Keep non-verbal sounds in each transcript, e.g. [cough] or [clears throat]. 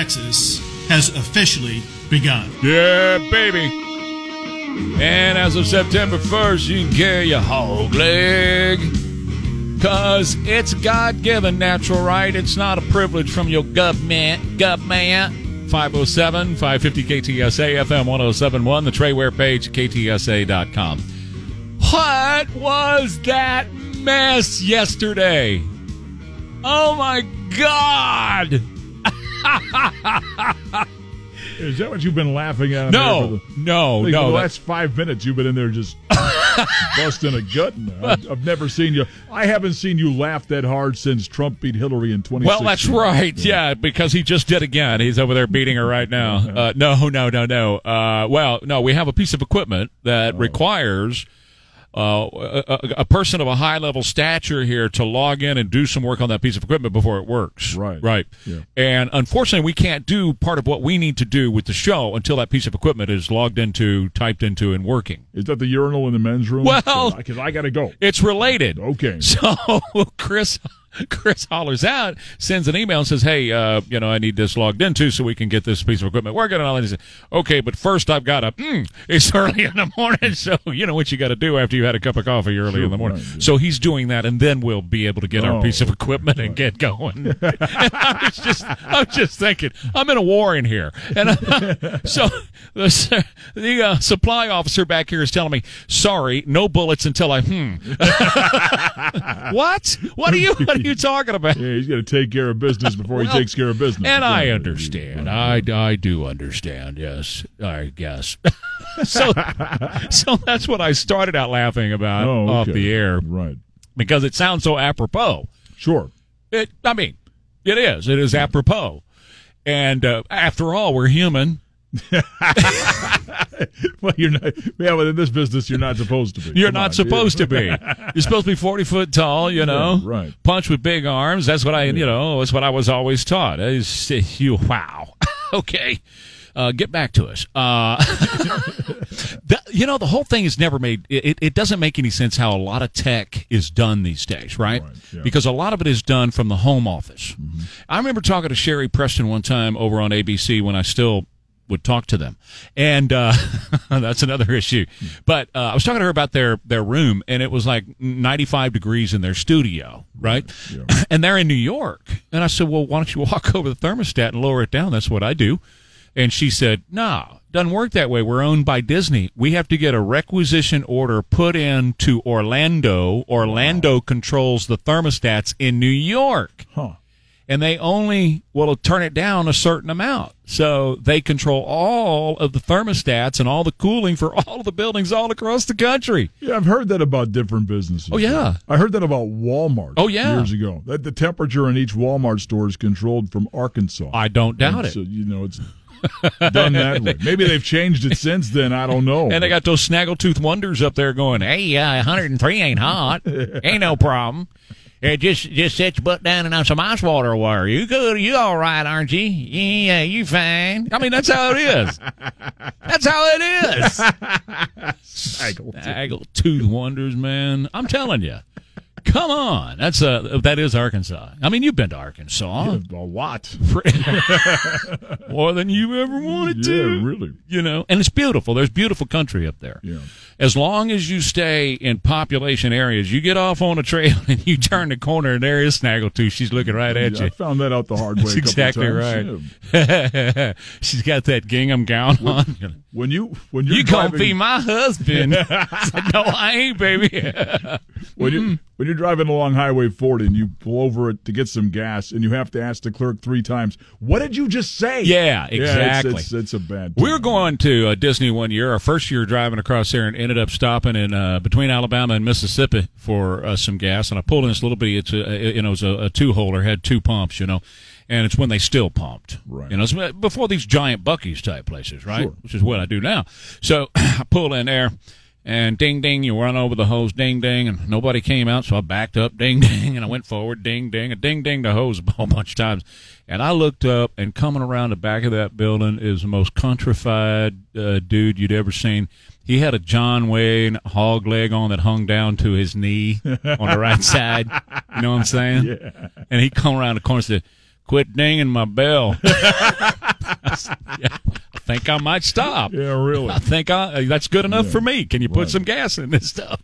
Texas has officially begun. Yeah, baby. And as of September 1st, you can carry your hog leg. Because it's God given natural right. It's not a privilege from your government. Government. 507 550 KTSA FM 1071, the Trey Ware page, KTSA.com. What was that mess yesterday? Oh my God! [laughs] Is that what you've been laughing at? No, the- no, no, the last five minutes, you've been in there just [laughs] busting a gut. I've, I've never seen you. I haven't seen you laugh that hard since Trump beat Hillary in 2016. Well, that's right. Yeah, because he just did again. He's over there beating her right now. Uh, no, no, no, no. Uh, well, no, we have a piece of equipment that requires uh, a, a- person of a high level stature here to log in and do some work on that piece of equipment before it works. Right. Right. Yeah. And unfortunately, we can't do part of what we need to do with the show until that piece of equipment is logged into, typed into, and working. Is that the urinal in the men's room? Well- [laughs] because I got to go. It's related. Okay. [laughs] So Chris [laughs] Chris hollers out, sends an email and says, "Hey, uh, you know, I need this logged into so we can get this piece of equipment working." And all that. He said, "Okay, but first I've got to. Mm, it's [laughs] early in the morning, so you know what you got to do after you had a cup of coffee early Sure, in the morning." right, yeah. So he's doing that, and then we'll be able to get our Oh, piece of equipment and get going. and [laughs] I was just, I'm just thinking, I'm in a war in here, and so the, the uh, supply officer back here is telling me, "Sorry, no bullets until I hmm." what? What are you? What are you talking about? Yeah, he's got to take care of business before [laughs] Well, he takes care of business. And I understand. I, I do understand. Yes, I guess. [laughs] so so that's what I started out laughing about Oh, off the air Right. because it sounds so apropos. Sure. It. I mean, it is. It is apropos. And uh, after all, we're human. [laughs] Well, you're not. Yeah, well, in this business, you're not supposed to be. You're Come not on. supposed to be. [laughs] You're supposed to be 40 foot tall, you know. Yeah, right. Punch with big arms. That's what I, you know, that's what I was always taught. Is you wow. [laughs] okay. Uh, get back to us. Uh, that, you know, the whole thing is never made. It, it doesn't make any sense how a lot of tech is done these days, right? Right, yeah. Because a lot of it is done from the home office. Mm-hmm. I remember talking to Sherry Preston one time over on ABC when I still would talk to them, and uh, [laughs] that's another issue. But uh, I was talking to her about their their room, and it was like 95 degrees in their studio, right? Yeah. [laughs] And they're in New York, and I said, "Well, why don't you walk [laughs] over the thermostat and lower it down?" That's what I do. And she said, "No, doesn't work that way. We're owned by Disney. We have to get a requisition order put in to Orlando. Orlando controls the thermostats in New York." Huh. And they only will turn it down a certain amount. So they control all of the thermostats and all the cooling for [laughs] all of the buildings all across the country. Yeah, I've heard that about different businesses. Oh, yeah. I heard that about Walmart. Oh, yeah. years ago. That the temperature in each Walmart store is controlled from Arkansas. I don't doubt And it. So you know it's done that way. Maybe they've changed it since then. I don't know. [laughs] And they got those snaggletooth wonders up there going, "Hey, uh, 103 ain't hot. [laughs] ain't no problem. Yeah, just just set your butt down and on some ice water water. You good? You all right, aren't you? Yeah, you fine. I mean, that's how it is. That's how it is. [laughs] Snaggletooth wonders, man. I'm telling you. Come on, that's uh that is Arkansas. I mean, you've been to Arkansas a lot. [laughs] more than you ever wanted Yeah, to. really. You know, and it's beautiful. There's beautiful country up there. Yeah. As long as you stay in population areas, you get off on a trail [laughs] and you turn the corner and there is Snaggletooth. She's looking right at Yeah, I found that out the hard way. That's exactly right. Yeah. [laughs] She's got that gingham gown on. When you when you're You gonna be my husband? No, I ain't, baby. when you. When you're driving along Highway 40 and you pull over it to get some gas and you have to ask the clerk three times, "What did you just say?" Yeah, it's- exactly. it's, it's, a bad. We were going to uh, Disney one year. Our first year driving across there, and ended up stopping in uh, between Alabama and Mississippi for uh, some gas. And I pulled in this little bitty. It's a, you know, it was a, a two holer, had two pumps, you know, and it's when they still pumped. Right. You know, before these giant Buc-ee's type places, right? Sure. Which is what I do now. So [clears throat] I pull in there. And ding ding, you run over the hose, ding ding, and nobody came out, so I backed up, [laughs] ding ding, and I went forward, ding ding, and ding ding the hose [laughs] a whole bunch of times. And I looked up, and coming around the back of that building is the most countrified uh, dude you'd ever seen. He had a John Wayne hog leg on that hung down to his knee on the right [laughs] side. You know what I'm saying? Yeah. And he come around the corner and said, "Quit dinging my bell." I "Yeah, think I might stop. Yeah, really. I think I, uh, that's good enough Yeah. for me. Can you put Right. some gas in this stuff?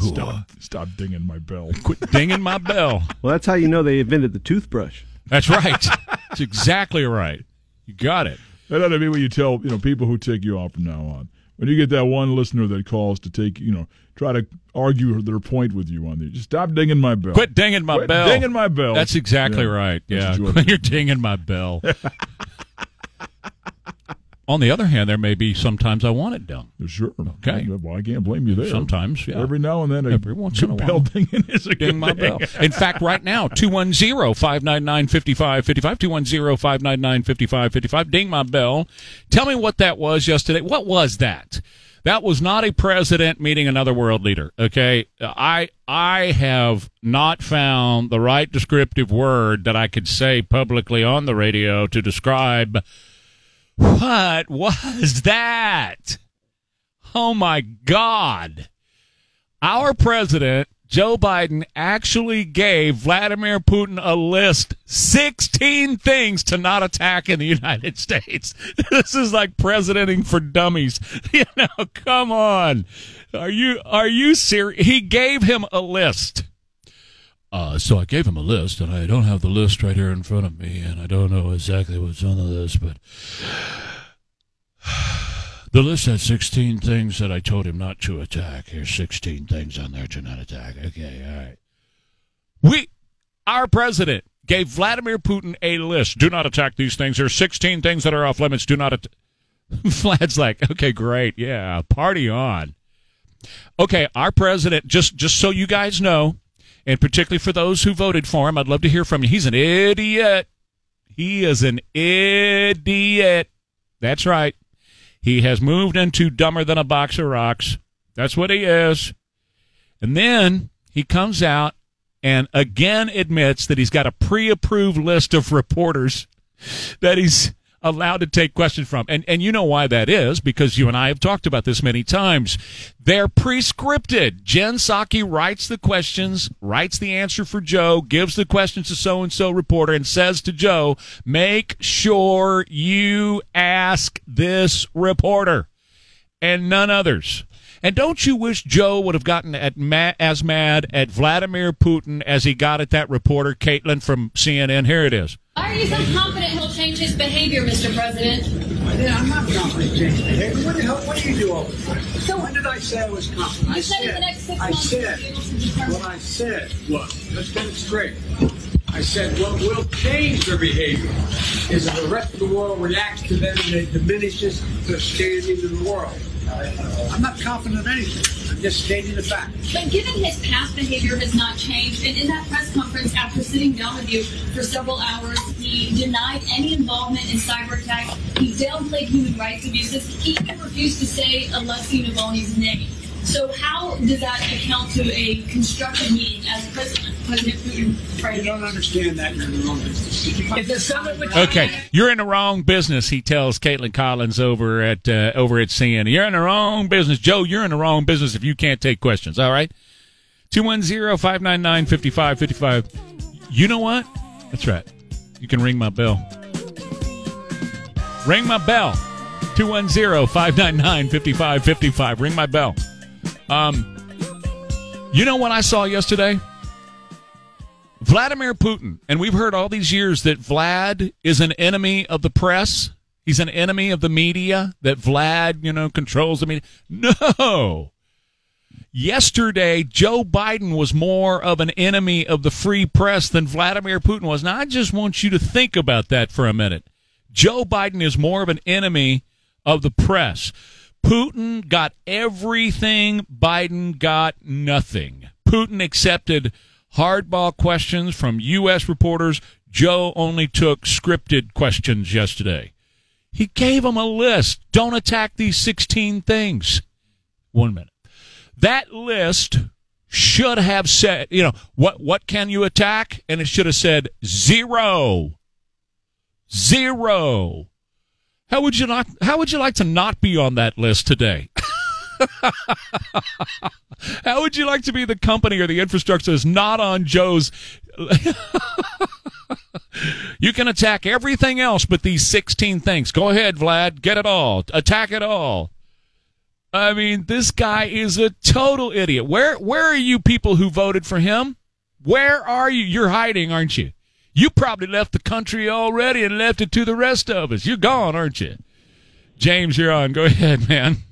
Stop, stop dinging my bell. Quit dinging my bell. Well, that's how you know they invented the toothbrush. That's right. That's exactly right. You got it. That ought to be what you tell you know people who take you off from now on. When you get that one listener that calls to take you know try to argue their point with you on the just stop dinging my bell. Quit dinging my Quit bell. dinging my bell. That's exactly Yeah. right. Yeah. what you ought to When you're dinging my bell. [laughs] On the other hand, there may be sometimes I want it done. Sure. Okay. Well, I can't blame you there. Sometimes, yeah. Every now and then, a Every once in a bell while. dinging is a Ding my bell. In fact, right now, 210 599 5555. 210 599 5555. Ding my bell. Tell me what that was yesterday. What was that? That was not a president meeting another world leader. Okay. I, I have not found the right descriptive word that I could say publicly on the radio to describe what was that? Oh my God. Our president, Joe Biden, actually gave Vladimir Putin a list 16 things to not attack in the United States. [laughs] This is like presidenting for dummies. [laughs] You know, come on. Are you are you serious? He gave him a list. Uh, so I gave him a list, and I don't have the list right here in front of me, and I don't know exactly what's on the list, but [sighs] the list had 16 things that I told him not to attack. Here's 16 things on there to not attack. Okay, all right. We, our president, gave Vladimir Putin a list. Do not attack these things. There's 16 things that are off limits. Do not attack. [laughs] Vlad's like, okay, great. Yeah, party on. Okay, our president, just just so you guys know, and particularly for those who voted for him, I'd love to hear from you. He's an idiot. He is an idiot. That's right. He has moved into dumber than a box of rocks. That's what he is. And then he comes out and again admits that he's got a pre approved list of reporters that he's allowed to take questions from. And and you know why that is because you and I have talked about this many times. They're prescripted. Jen Psaki writes the questions, writes the answer for Joe, gives the questions to so and so reporter and says to Joe, "Make sure you ask this reporter and none others." And don't you wish Joe would have gotten at ma- as mad at Vladimir Putin as he got at that reporter, Kaitlan from CNN? Here it is. Why are you so confident he'll change his behavior, Mr. President? Yeah, I'm not confident in changing behavior. What the hell? What do you do all the time? So when did I say I was confident? You I said in the next six I months said. you'll be able to determine- What I said was, let's get it straight. I said what will change their behavior is if the rest of the world reacts to them and it diminishes their standing in the world. I'm not confident of anything. I'm just stating the fact. But given his past behavior has not changed, and in that press conference after sitting down with you for several hours, he denied any involvement in cyber attacks. He downplayed human rights abuses. He even refused to say Alexei Navalny's name. So how does that account to a constructive meeting as President, President Putin? You don't understand that. You're in the wrong business. If the summit would Okay, you're in the wrong business. He tells Kaitlan Collins over at uh, over at CNN. You're in the wrong business, Joe. You're in the wrong business if you can't take questions. All right, 210-599-5555. You know what? That's right. You can ring my bell. Ring my bell. 210-599-5555. Ring my bell. Um, you know what I saw yesterday? Vladimir Putin, and we've heard all these years that Vlad is an enemy of the press. He's an enemy of the media, that Vlad, you know, controls the media. No. Yesterday, Joe Biden was more of an enemy of the free press than Vladimir Putin was. Now, I just want you to think about that for a minute. Joe Biden is more of an enemy of the press. Putin got everything, Biden got nothing. Putin accepted hardball questions from U.S. reporters. Joe only took scripted questions yesterday. He gave him a list. Don't attack these 16 things. One minute. That list should have said, you know, what what can you attack? And it should have said zero. Zero. How would you not how would you like to not be on that list today? [laughs] how would you like to be the company or the infrastructure that's not on Joe's [laughs] You can attack everything else but these 16 things. Go ahead, Vlad. Get it all. Attack it all. I mean, this guy is a total idiot. Where where are you people who voted for him? Where are you? You're hiding, aren't you? You probably left the country already and left it to the rest of us. You're gone, aren't you? James, you're on. Go ahead, man. [laughs]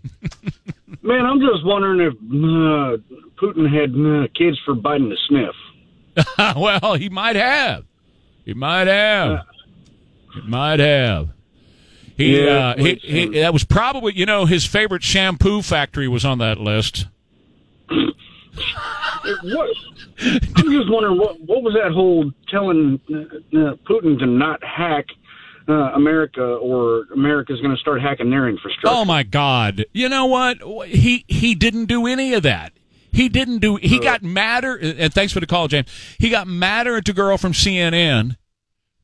Man, I'm just wondering if uh, Putin had uh, kids for Biden to sniff. [laughs] well, he might have. He might have. He might have. He, Yeah, uh, he, he, um, that was probably, you know, his favorite shampoo factory was on that list. [laughs] What? I'm just wondering what what was that whole telling uh, uh, Putin to not hack uh, America or America's going to start hacking their infrastructure. Oh my God! You know what? He he didn't do any of that. He didn't do. He got madder. And thanks for the call, James. He got madder at the girl from CNN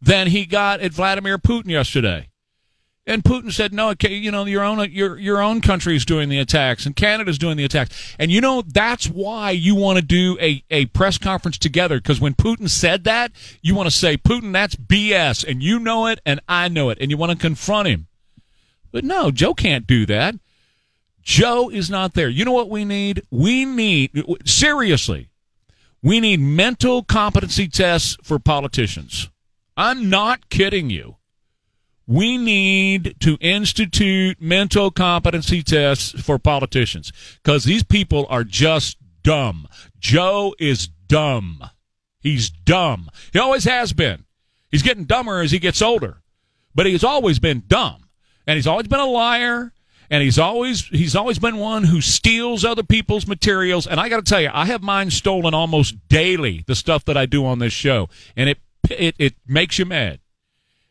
than he got at Vladimir Putin yesterday. And Putin said, "No, okay, you know your own your your own country is doing the attacks, and Canada's doing the attacks, and you know that's why you want to do a a press conference together because when Putin said that, you want to say, Putin, that's BS, and you know it, and I know it, and you want to confront him. But no, Joe can't do that. Joe is not there. You know what we need? We need seriously, we need mental competency tests for politicians. I'm not kidding you we need to institute mental competency tests for politicians because these people are just dumb. Joe is dumb. He's dumb. He always has been. He's getting dumber as he gets older, but he's always been dumb, and he's always been a liar. And he's always he's always been one who steals other people's materials. And I got to tell you, I have mine stolen almost daily. The stuff that I do on this show, and it it it makes you mad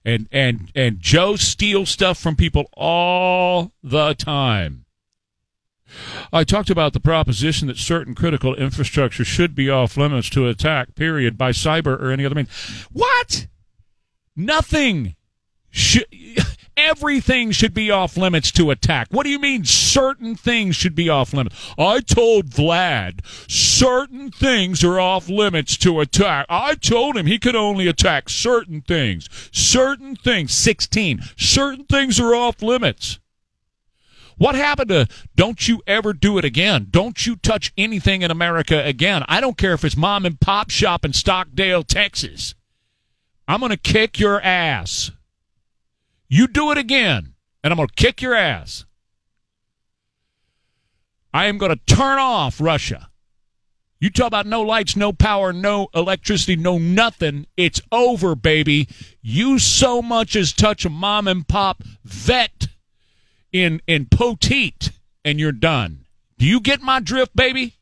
and and and Joe steals stuff from people all the time. I talked about the proposition that certain critical infrastructure should be off limits to attack, period, by cyber or any other means. What? Nothing. Should, [laughs] everything should be off limits to attack. What do you mean certain things should be off limits? I told Vlad certain things are off limits to attack. I told him he could only attack certain things. Certain things, 16. Certain things are off limits. What happened to don't you ever do it again? Don't you touch anything in America again? I don't care if it's mom and pop shop in Stockdale, Texas. I'm going to kick your ass. You do it again, and I'm going to kick your ass. I am going to turn off Russia. You talk about no lights, no power, no electricity, no nothing. It's over, baby. You so much as touch a mom and pop vet in in Poteet, and you're done. Do you get my drift, baby?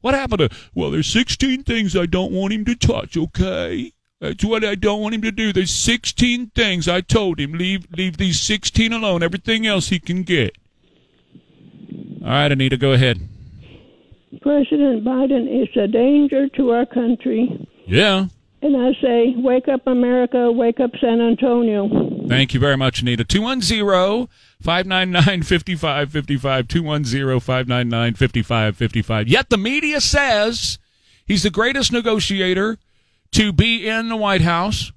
What happened to? Well, there's 16 things I don't want him to touch. Okay, Uh, that's what I don't want him to do. There's 16 things I told him. Leave leave these 16 alone. Everything else he can get. All right, Anita, go ahead. President Biden is a danger to our country. Yeah. And I say, wake up, America, wake up, San Antonio. Thank you very much, Anita. 210 599 5555. 210 599 5555. Yet the media says he's the greatest negotiator to be in the White House.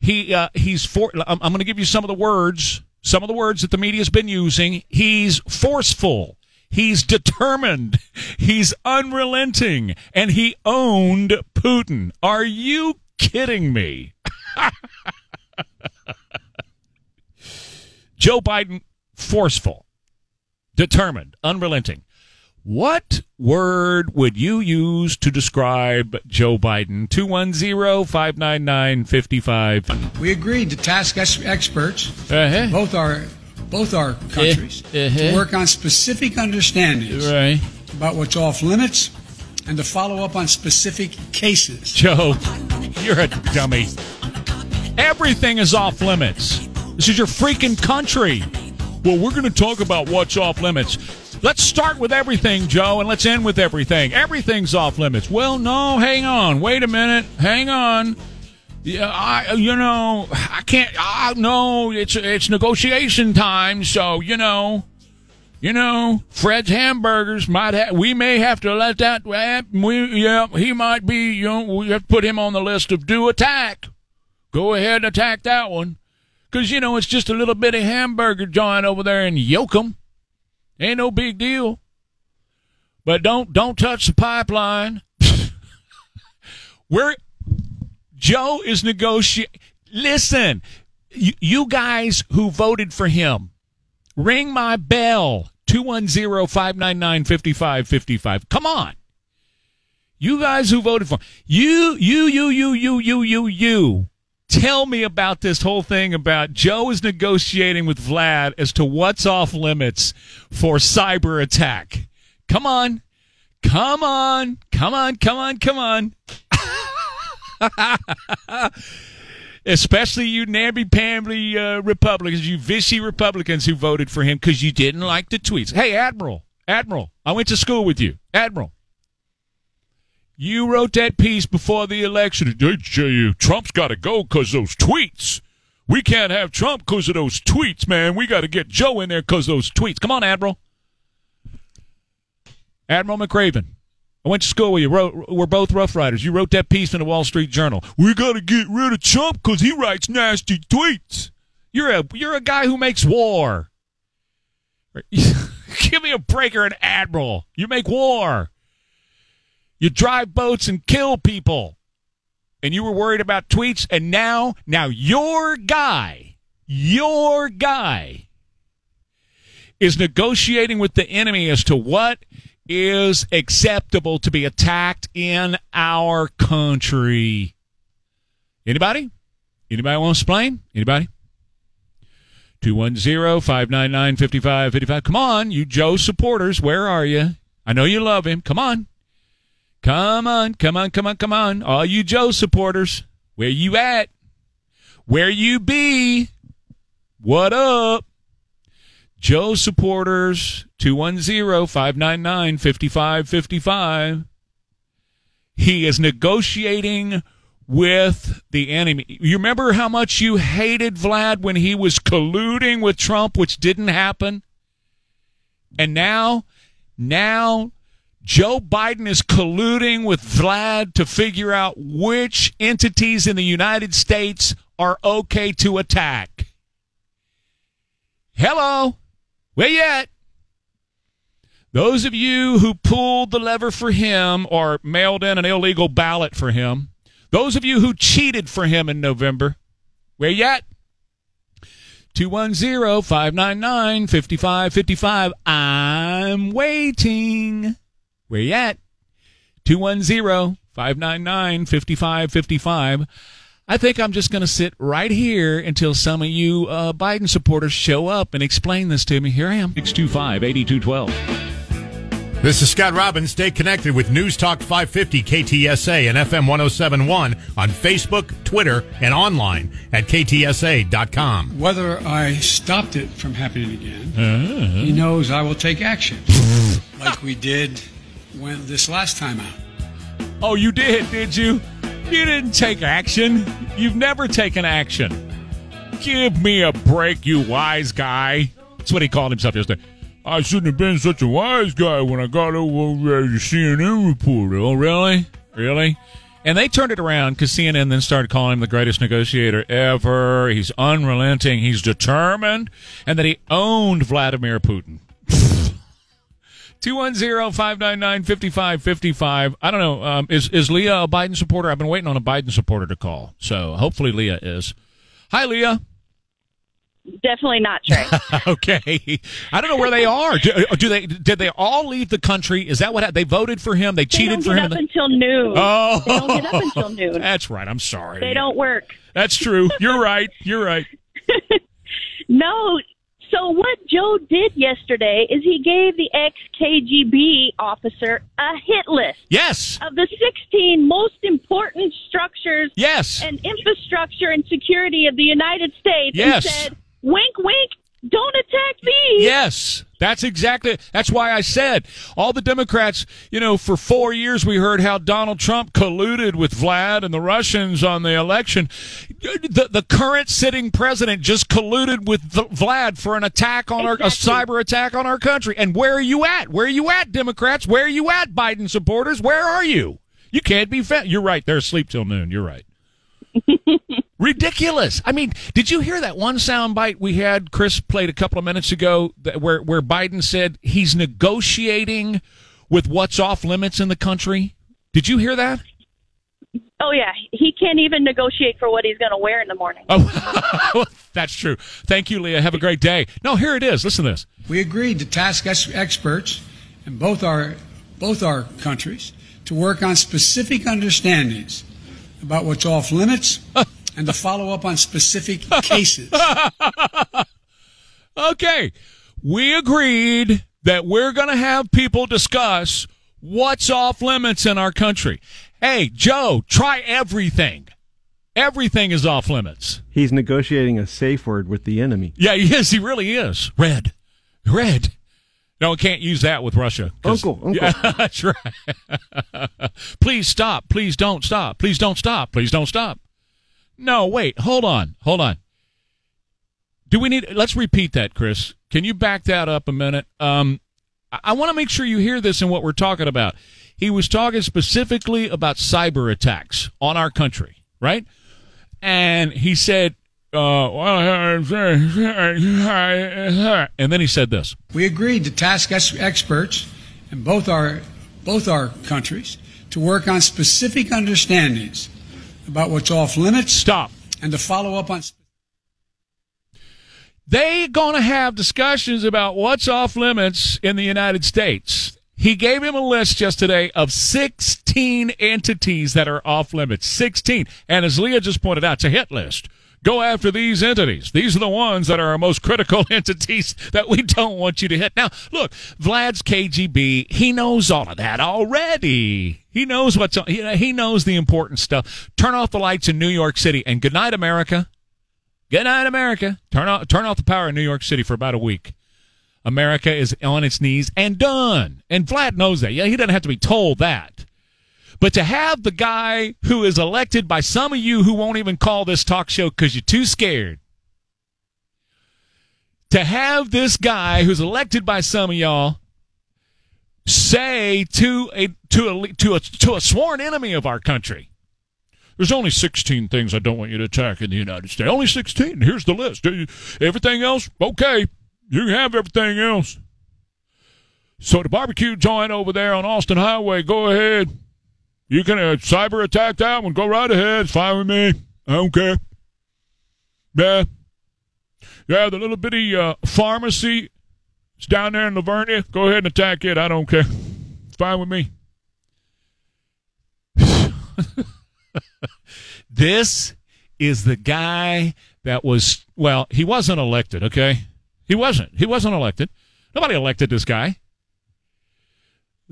He uh, he's for. I'm, I'm going to give you some of the words, some of the words that the media's been using. He's forceful. He's determined. [laughs] He's unrelenting, and he owned Putin. Are you kidding me? [laughs] Joe Biden, forceful, determined, unrelenting. What word would you use to describe Joe Biden? 210 599 55. We agreed to task ex- experts, Uh-huh. both our both our countries, uh-huh. to work on specific understandings Right. about what's off limits and to follow up on specific cases. Joe, you're a dummy. Everything is off limits. This is your freaking country. Well, we're going to talk about what's off limits. Let's start with everything, Joe, and let's end with everything. Everything's off limits. Well, no, hang on. Wait a minute. Hang on. Yeah, I, you know, I can't. I no, it's it's negotiation time, so you know, you know, Fred's hamburgers might have. We may have to let that. We yeah, he might be. You know, we have to put him on the list of do attack. Go ahead and attack that one, because you know it's just a little bitty hamburger joint over there in Yoakum. Ain't no big deal. But don't don't touch the pipeline. [laughs] Where Joe is negotiating. Listen, you, you guys who voted for him, ring my bell 210-599-5555. Come on. You guys who voted for him. you, you, you, you, you, you, you, you Tell me about this whole thing about Joe is negotiating with Vlad as to what's off limits for cyber attack. Come on. Come on. Come on. Come on. Come on. [laughs] Especially you namby-pamby uh, Republicans, you vishy Republicans who voted for him because you didn't like the tweets. Hey, Admiral, Admiral, I went to school with you. Admiral, you wrote that piece before the election. Tell uh, Trump's got to go because those tweets. We can't have Trump because of those tweets, man. We got to get Joe in there because those tweets. Come on, Admiral. Admiral McRaven. I went to school with you. We're both Rough Riders. You wrote that piece in the Wall Street Journal. We got to get rid of Trump because he writes nasty tweets. You're a you're a guy who makes war. [laughs] Give me a breaker, an admiral. You make war. You drive boats and kill people. And you were worried about tweets, and now now your guy, your guy, is negotiating with the enemy as to what is acceptable to be attacked in our country. Anybody? Anybody want to explain? Anybody? 210-599-5555. Come on, you Joe supporters, where are you? I know you love him. Come on. Come on, come on, come on, come on. All you Joe supporters, where you at? Where you be? What up? Joe supporters, 210-599-5555. He is negotiating with the enemy. You remember how much you hated Vlad when he was colluding with Trump, which didn't happen? And now, now Joe Biden is colluding with Vlad to figure out which entities in the United States are okay to attack. Hello? Where you at? Those of you who pulled the lever for him or mailed in an illegal ballot for him, those of you who cheated for him in November, where you at? 210-599-5555. I'm waiting. Where you at? 210-599-5555. I think I'm just going to sit right here until some of you uh, Biden supporters show up and explain this to me. Here I am. 625-8212. This is Scott Robbins. Stay connected with News Talk 550 KTSA and FM 1071 on Facebook, Twitter, and online at ktsa.com. Whether I stopped it from happening again, he knows I will take action, [laughs] like we did when this last time out. Oh, you did, did you? You didn't take action. You've never taken action. Give me a break, you wise guy. That's what he called himself yesterday. I shouldn't have been such a wise guy when I got over the CNN reporter. Oh, really? Really? And they turned it around because CNN then started calling him the greatest negotiator ever. He's unrelenting. He's determined. And that he owned Vladimir Putin. 210-599-5555. I don't know. Um, is, is Leah a Biden supporter? I've been waiting on a Biden supporter to call. So hopefully Leah is. Hi, Leah. Definitely not Trey. [laughs] okay, I don't know where they are. Do, uh, do they? Did they all leave the country? Is that what hap- they voted for him? They They cheated don't for get him. up until noon. Oh, They don't get up until [laughs] noon. That's right. I'm sorry. They don't work. That's true. You're right. You're right. [laughs] No. So what Joe did yesterday is he gave the ex KGB officer a hit list. Yes. Of the 16 most important structures Yes. and infrastructure and security of the United States Yes. and said, wink, wink, don't attack me. Yes, that's exactly. That's why I said all the Democrats. You know, for four years we heard how Donald Trump colluded with Vlad and the Russians on the election. The the current sitting president just colluded with Vlad for an attack on our a cyber attack on our country. And where are you at? Where are you at, Democrats? Where are you at, Biden supporters? Where are you? You can't be. Fa- You're right. They're asleep till noon. You're right. [laughs] Ridiculous. I mean, did you hear that one soundbite we had? Chris played a couple of minutes ago, that, where where Biden said he's negotiating with what's off limits in the country. Did you hear that? Oh, yeah. He can't even negotiate for what he's going to wear in the morning. Oh, [laughs] that's true. Thank you, Leah. Have a great day. No, here it is. Listen to this. We agreed to task ex- experts in both our both our countries to work on specific understandings about what's off limits [laughs] and to follow up on specific [laughs] cases. [laughs] Okay, we agreed that we're going to have people discuss what's off limits in our country. Hey, Joe, try everything. Everything is off limits. He's negotiating a safe word with the enemy. Yeah, he is. He really is. Red. Red. No, can't use that with Russia. Uncle, uncle. Yeah, [laughs] that's right. Please stop. Please don't stop. Please don't stop. Please don't stop. No, wait. Hold on. Hold on. Do we need? Let's repeat that, Chris. Can you back that up a minute? Um, I, I want to make sure you hear this and what we're talking about. He was talking specifically about cyber attacks on our country, right? And he said, uh, and then he said this. We agreed to task ex- experts in both our both our countries to work on specific understandings about what's off limits. Stop. And to follow up on. They're going to have discussions about what's off limits in the United States. He gave him a list yesterday of 16 entities that are off limits. 16. And as Leah just pointed out, it's a hit list. Go after these entities. These are the ones that are our most critical [laughs] entities that we don't want you to hit. Now, look, Vlad's KGB, he knows all of that already. He knows what's, know, he knows the important stuff. Turn off the lights in New York City and good night, America. Good night, America. Turn off, turn off the power in New York City for about a week. America is on its knees and done. And Vlad knows that. Yeah, he doesn't have to be told that. But to have the guy who is elected by some of you who won't even call this talk show because you're too scared, to have this guy who's elected by some of y'all say to a to a to a to a sworn enemy of our country, there's only 16 things I don't want you to attack in the United States. Only 16. Here's the list. Everything else, okay. You have everything else. So the barbecue joint over there on Austin Highway, go ahead. You can uh, cyber attack that one. Go right ahead. It's fine with me. I don't care. Yeah. Yeah, the little bitty uh, pharmacy is down there in La Vernia. Go ahead and attack it. I don't care. It's fine with me. [laughs] this is the guy that was, well, he wasn't elected, okay? He wasn't. He wasn't elected. Nobody elected this guy.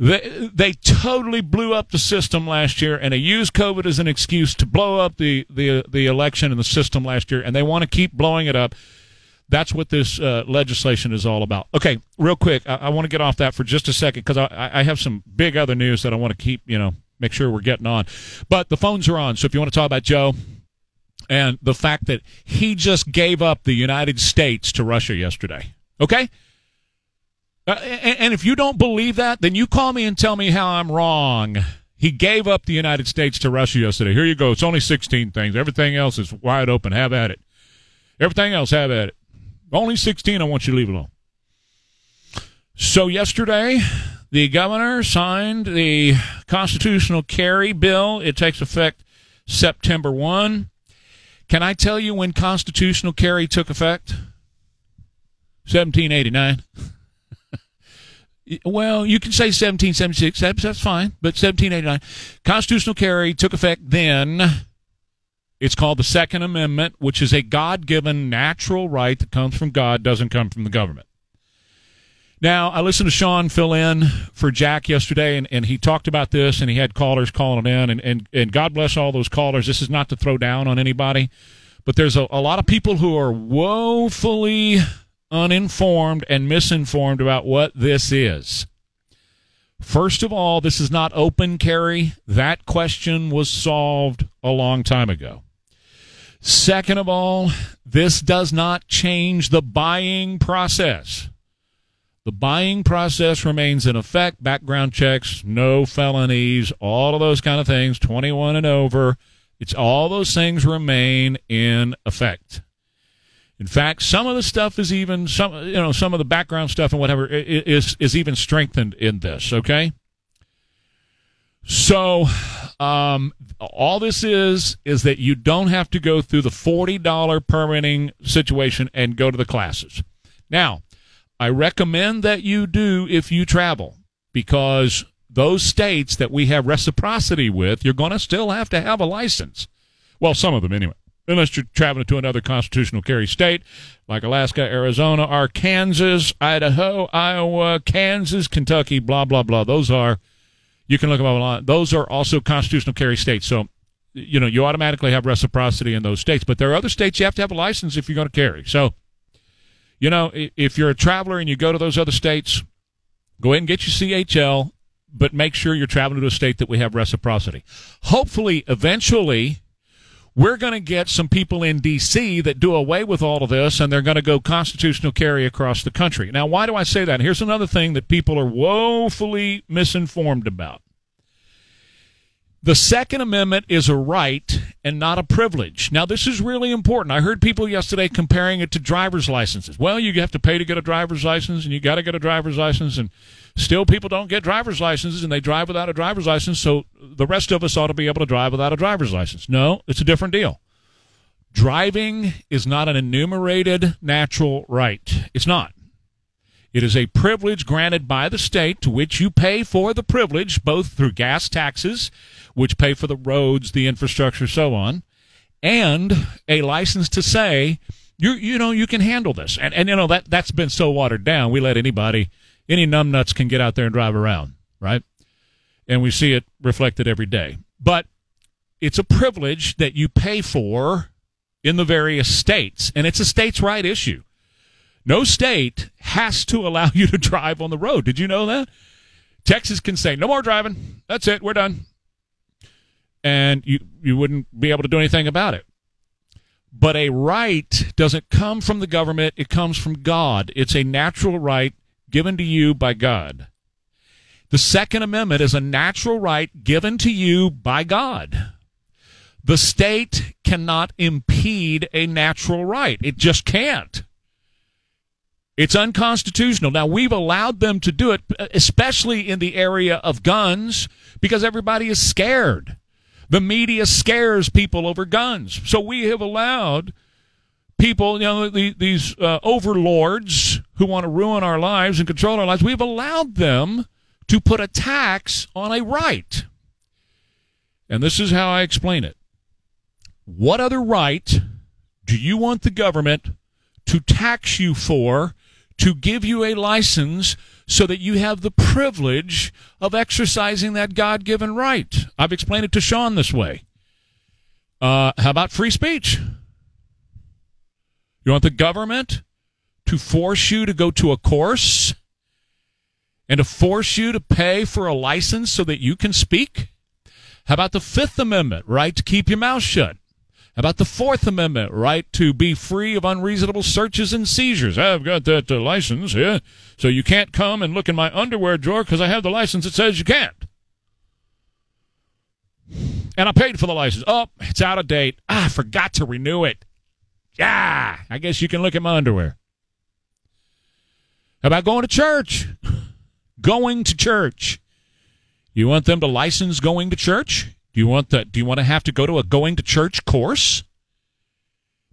They, they totally blew up the system last year, and they used COVID as an excuse to blow up the, the, the election and the system last year, and they want to keep blowing it up. That's what this uh, legislation is all about. Okay, real quick, I, I want to get off that for just a second because I, I have some big other news that I want to keep, you know, make sure we're getting on. But the phones are on, so if you want to talk about Joe and the fact that he just gave up the United States to Russia yesterday, okay? Uh, and, and if you don't believe that, then you call me and tell me how I'm wrong. He gave up the United States to Russia yesterday. Here you go. It's only 16 things. Everything else is wide open. Have at it. Everything else, have at it. Only 16 I want you to leave alone. So yesterday, the governor signed the constitutional carry bill. It takes effect September 1. Can I tell you when constitutional carry took effect? 1789. [laughs] well, you can say 1776. That's, fine, but 1789. Constitutional carry took effect then. It's called the Second Amendment, which is a God given natural right that comes from God, doesn't come from the government. Now, I listened to Sean fill in for Jack yesterday, and, and he talked about this, and he had callers calling in, and, and, and God bless all those callers. This is not to throw down on anybody, but there's a, a lot of people who are woefully uninformed and misinformed about what this is. First of all, this is not open carry. That question was solved a long time ago. Second of all, this does not change the buying process. The buying process remains in effect. Background checks, no felonies, all of those kind of things, 21 and over. It's all those things remain in effect. In fact, some of the stuff is even some you know some of the background stuff and whatever is is even strengthened in this. Okay, so um, all this is is that you don't have to go through the forty dollar permitting situation and go to the classes. Now, I recommend that you do if you travel because those states that we have reciprocity with, you're going to still have to have a license. Well, some of them anyway unless you're traveling to another constitutional carry state like Alaska, Arizona, Arkansas, Idaho, Iowa, Kansas, Kentucky, blah, blah, blah. Those are, you can look them up online. Those are also constitutional carry states. So, you know, you automatically have reciprocity in those states. But there are other states you have to have a license if you're going to carry. So, you know, if you're a traveler and you go to those other states, go ahead and get your CHL, but make sure you're traveling to a state that we have reciprocity. Hopefully, eventually, we're going to get some people in D.C. that do away with all of this and they're going to go constitutional carry across the country. Now, why do I say that? Here's another thing that people are woefully misinformed about. The Second Amendment is a right and not a privilege. Now, this is really important. I heard people yesterday comparing it to driver's licenses. Well, you have to pay to get a driver's license, and you got to get a driver's license, and still people don't get driver's licenses, and they drive without a driver's license. So the rest of us ought to be able to drive without a driver's license. No, it's a different deal. Driving is not an enumerated natural right. It's not. It is a privilege granted by the state to which you pay for the privilege, both through gas taxes, which pay for the roads, the infrastructure, so on, and a license to say you you know you can handle this. And and you know that that's been so watered down. We let anybody, any numbnuts can get out there and drive around, right? And we see it reflected every day. But it's a privilege that you pay for in the various states, and it's a states' right issue. No state has to allow [laughs] you to drive on the road. Did you know that? Texas can say, no more driving. That's it. We're done. And you, you wouldn't be able to do anything about it. But a right doesn't come from the government, it comes from God. It's a natural right given to you by God. The Second Amendment is a natural right given to you by God. The state cannot impede a natural right. It just can't. It's unconstitutional. Now, we've allowed them to do it, especially in the area of guns, because everybody is scared. The media scares people over guns. So we have allowed people, you know, these uh, overlords who want to ruin our lives and control our lives, we've allowed them to put a tax on a right. And this is how I explain it. What other right do you want the government to tax you for to give you a license so that you have the privilege of exercising that God given right. I've explained it to Sean this way. Uh, how about free speech? You want the government to force you to go to a course and to force you to pay for a license so that you can speak? How about the Fifth Amendment, right to keep your mouth shut? About the Fourth Amendment right to be free of unreasonable searches and seizures. I've got that uh, license here, so you can't come and look in my underwear drawer because I have the license that says you can't. And I paid for the license. Oh, it's out of date. Ah, I forgot to renew it. Yeah, I guess you can look at my underwear. How about going to church? Going to church. You want them to license going to church? Do you want that? Do you want to have to go to a going to church course?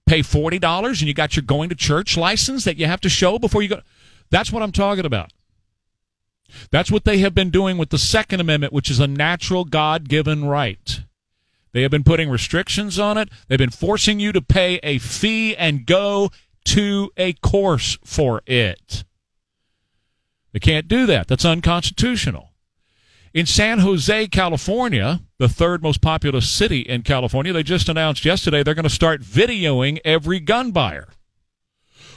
pay $40 and you got your going to church license that you have to show before you go. That's what I'm talking about. That's what they have been doing with the Second Amendment, which is a natural God given right. They have been putting restrictions on it. They've been forcing you to pay a fee and go to a course for it. They can't do that. That's unconstitutional. In San Jose, California, the third most populous city in California, they just announced yesterday they're going to start videoing every gun buyer.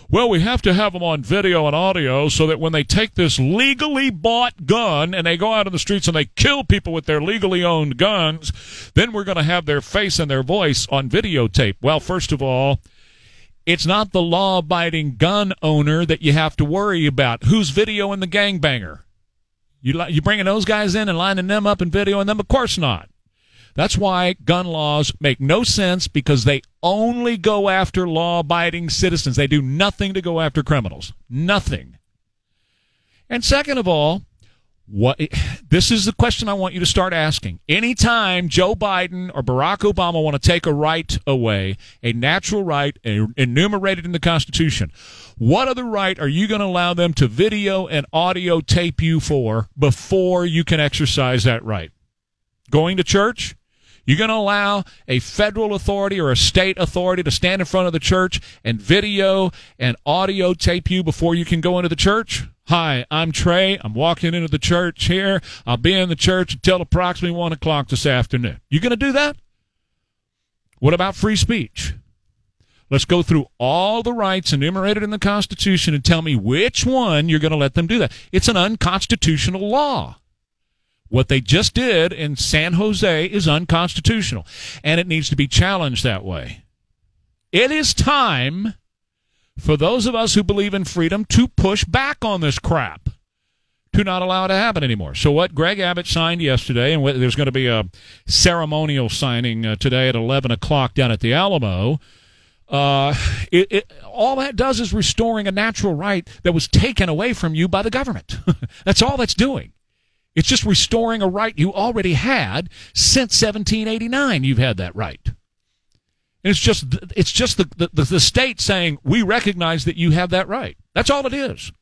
Well, we have to have them on video and audio so that when they take this legally bought gun and they go out in the streets and they kill people with their legally owned guns, then we're going to have their face and their voice on videotape. Well, first of all, it's not the law abiding gun owner that you have to worry about. Who's videoing the gangbanger? You, li- you bringing those guys in and lining them up and videoing them? Of course not. That's why gun laws make no sense because they only go after law abiding citizens. They do nothing to go after criminals. Nothing. And second of all, what this is the question I want you to start asking. Anytime Joe Biden or Barack Obama want to take a right away, a natural right enumerated in the Constitution, what other right are you going to allow them to video and audio tape you for before you can exercise that right? Going to church? You're going to allow a federal authority or a state authority to stand in front of the church and video and audio tape you before you can go into the church? Hi, I'm Trey. I'm walking into the church here. I'll be in the church until approximately 1 o'clock this afternoon. You going to do that? What about free speech? Let's go through all the rights enumerated in the Constitution and tell me which one you're going to let them do that. It's an unconstitutional law. What they just did in San Jose is unconstitutional, and it needs to be challenged that way. It is time for those of us who believe in freedom to push back on this crap, to not allow it to happen anymore. So, what Greg Abbott signed yesterday, and there's going to be a ceremonial signing uh, today at 11 o'clock down at the Alamo. Uh, it, it, all that does is restoring a natural right that was taken away from you by the government. [laughs] that's all that's doing. It's just restoring a right you already had since 1789. You've had that right. And it's just it's just the, the, the state saying we recognize that you have that right. That's all it is.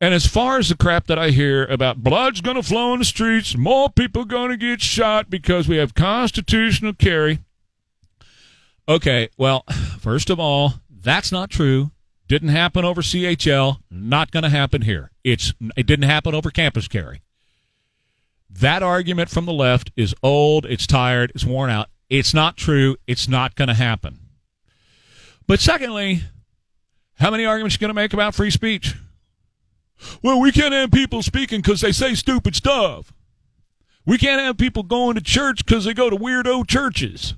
And as far as the crap that I hear about blood's going to flow in the streets, more people going to get shot because we have constitutional carry. Okay, well, [sighs] first of all, that's not true. Didn't happen over CHL. Not going to happen here. It's it didn't happen over campus carry. That argument from the left is old. It's tired. It's worn out. It's not true. It's not going to happen. But secondly, how many arguments are you going to make about free speech? Well, we can't have people speaking because they say stupid stuff. We can't have people going to church because they go to weirdo churches.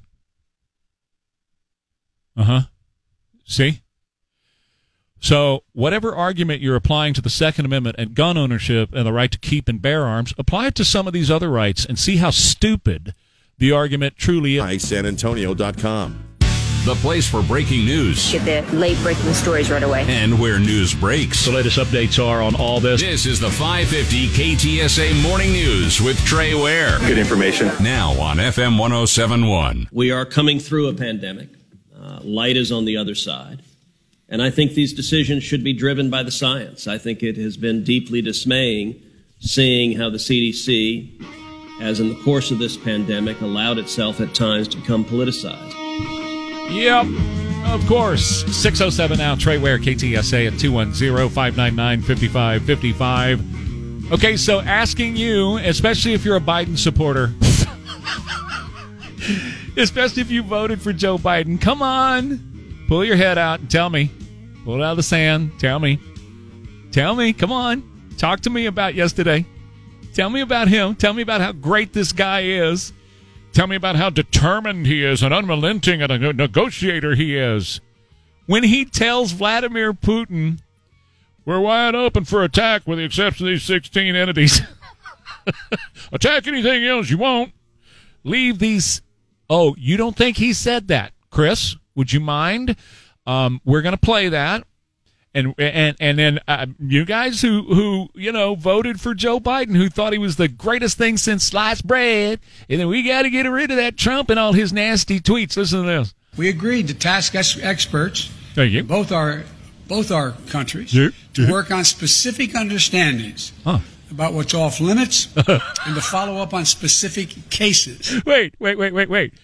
Uh huh. See? So, whatever argument you're applying to the Second Amendment and gun ownership and the right to keep and bear arms, apply it to some of these other rights and see how stupid the argument truly is. SanAntonio.com. The place for breaking news. Get the late breaking stories right away. And where news breaks. The latest updates are on all this. This is the 550 KTSA Morning News with Trey Ware. Good information. Now on FM 1071. We are coming through a pandemic. Uh, light is on the other side. And I think these decisions should be driven by the science. I think it has been deeply dismaying seeing how the CDC has, in the course of this pandemic, allowed itself at times to become politicized. Yep, of course. 607 now, Trey Ware, KTSA at 210 599 5555. Okay, so asking you, especially if you're a Biden supporter, [laughs] especially if you voted for Joe Biden, come on, pull your head out and tell me. Pull it out of the sand. Tell me. Tell me. Come on. Talk to me about yesterday. Tell me about him. Tell me about how great this guy is. Tell me about how determined he is and unrelenting and a negotiator he is. When he tells Vladimir Putin, we're wide open for attack with the exception of these 16 entities. [laughs] attack anything else you want. Leave these. Oh, you don't think he said that, Chris? Would you mind? Um, we're going to play that. And and and then uh, you guys who who you know voted for Joe Biden, who thought he was the greatest thing since sliced bread, and then we got to get rid of that Trump and all his nasty tweets. Listen to this. we agreed to task ex- experts Thank you. both our both our countries Yeah, to yeah. work on specific understandings Huh. about what's off limits [laughs] and to follow up on specific cases. Wait, wait, wait, wait, wait.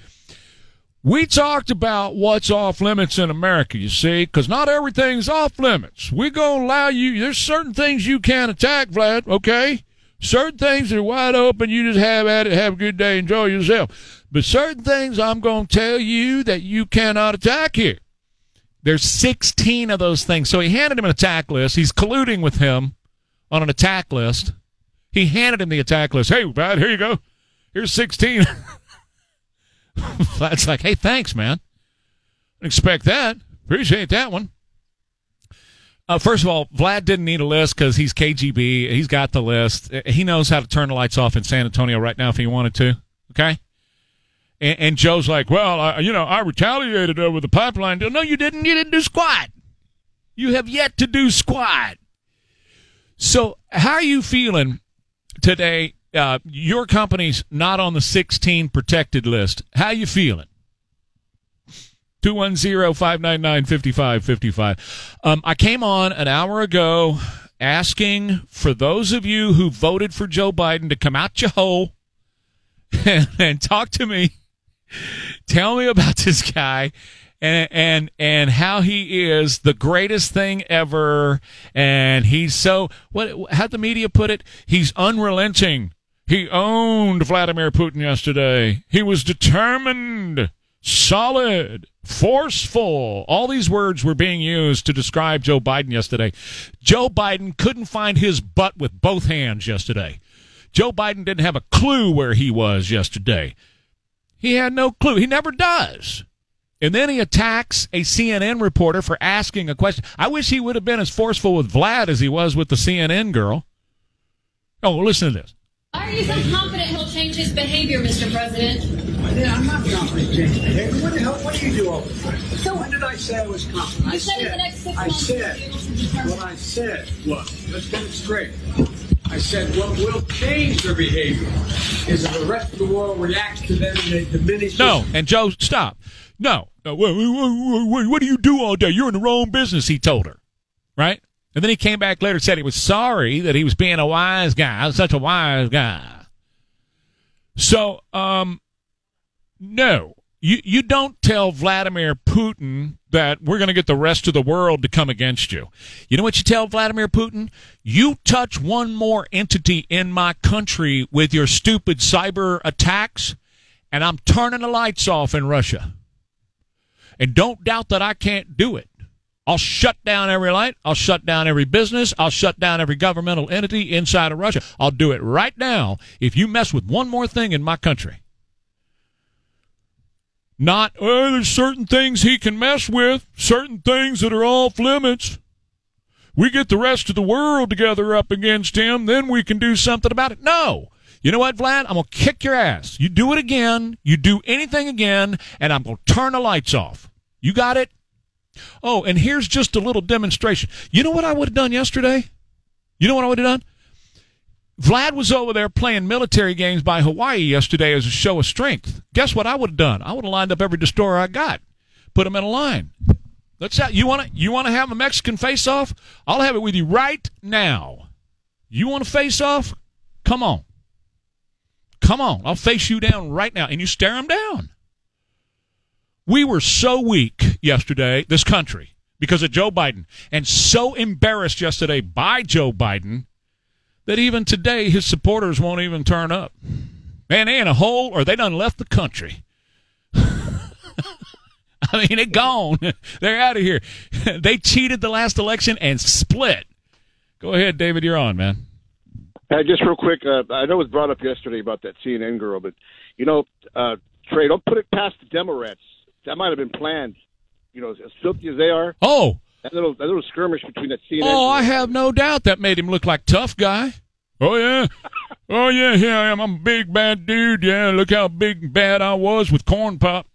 We talked about what's off limits in America, you see, because not everything's off limits. We're going to allow you, there's certain things you can't attack, Vlad, okay? Certain things are wide open, you just have at it, have a good day, enjoy yourself. But certain things I'm going to tell you that you cannot attack here. There's 16 of those things. So he handed him an attack list. He's colluding with him on an attack list. He handed him the attack list. Hey, Vlad, here you go. Here's 16. [laughs] [laughs] Vlad's like, hey, thanks, man. Expect that. Appreciate that one. Uh, first of all, Vlad didn't need a list because he's KGB. He's got the list. He knows how to turn the lights off in San Antonio right now if he wanted to. Okay. And, and Joe's like, well, I, you know, I retaliated over the pipeline. No, you didn't. You didn't do squat. You have yet to do squat. So, how are you feeling today? Uh, your company's not on the 16 protected list. How you feeling? 210-599-5555. Um, I came on an hour ago asking for those of you who voted for Joe Biden to come out your hole [laughs] and, and talk to me. Tell me about this guy and and and how he is the greatest thing ever and he's so what how the media put it he's unrelenting he owned Vladimir Putin yesterday. He was determined solid forceful. All these words were being used to describe Joe Biden yesterday. Joe Biden couldn't find his butt with both hands yesterday. Joe Biden didn't have a clue where he was yesterday. He had no clue. He never does. And then he attacks a CNN reporter for asking a question. I wish he would have been as forceful with Vlad as he was with the CNN girl. Oh, listen to this. Why are you so confident he'll change his behavior, Mr. President? I'm not confident in changing behavior. What the hell? What do you do all the time? So when did I say I was confident? You I said in the next six I months said. you'll be able to determine- What I said was, let's get it straight. I said what will change their behavior is if the rest of the world reacts to them and they diminish. No, and Joe, stop. No. no what, what, what, what do you do all day? You're in the wrong business, he told her. Right? And then he came back later and said he was sorry that he was being a wise guy. Such a wise guy. So, um, no. You, you don't tell Vladimir Putin that we're going to get the rest of the world to come against you. You know what you tell Vladimir Putin? You touch one more entity in my country with your stupid cyber attacks, and I'm turning the lights off in Russia. And don't doubt that I can't do it. I'll shut down every light. I'll shut down every business. I'll shut down every governmental entity inside of Russia. I'll do it right now if you mess with one more thing in my country. Not, oh, there's certain things he can mess with, certain things that are off limits. We get the rest of the world together up against him, then we can do something about it. No. You know what, Vlad? I'm going to kick your ass. You do it again, you do anything again, and I'm going to turn the lights off. You got it? Oh, and here's just a little demonstration. You know what I would have done yesterday? You know what I would have done? Vlad was over there playing military games by Hawaii yesterday as a show of strength. Guess what I would have done? I would have lined up every destroyer I got, put them in a line. Let's have, you want to you want to have a Mexican face off? I'll have it with you right now. You want to face off? Come on, come on. I'll face you down right now, and you stare them down. We were so weak yesterday, this country, because of Joe Biden, and so embarrassed yesterday by Joe Biden that even today his supporters won't even turn up. Man, they in a hole or they done left the country. [laughs] I mean, [laughs] they're gone. They're out of here. [laughs] they cheated the last election and split. Go ahead, David. You're on, man. Uh, just real quick, uh, I know it was brought up yesterday about that CNN girl, but you know, uh, Trey, don't put it past the Democrats. That might have been planned. You know, as filthy as they are. Oh, that little that little skirmish between that CNN. Oh, I have no doubt that made him look like tough guy. Oh yeah, [laughs] oh yeah, here I am. I'm a big bad dude. Yeah, look how big and bad I was with corn pop.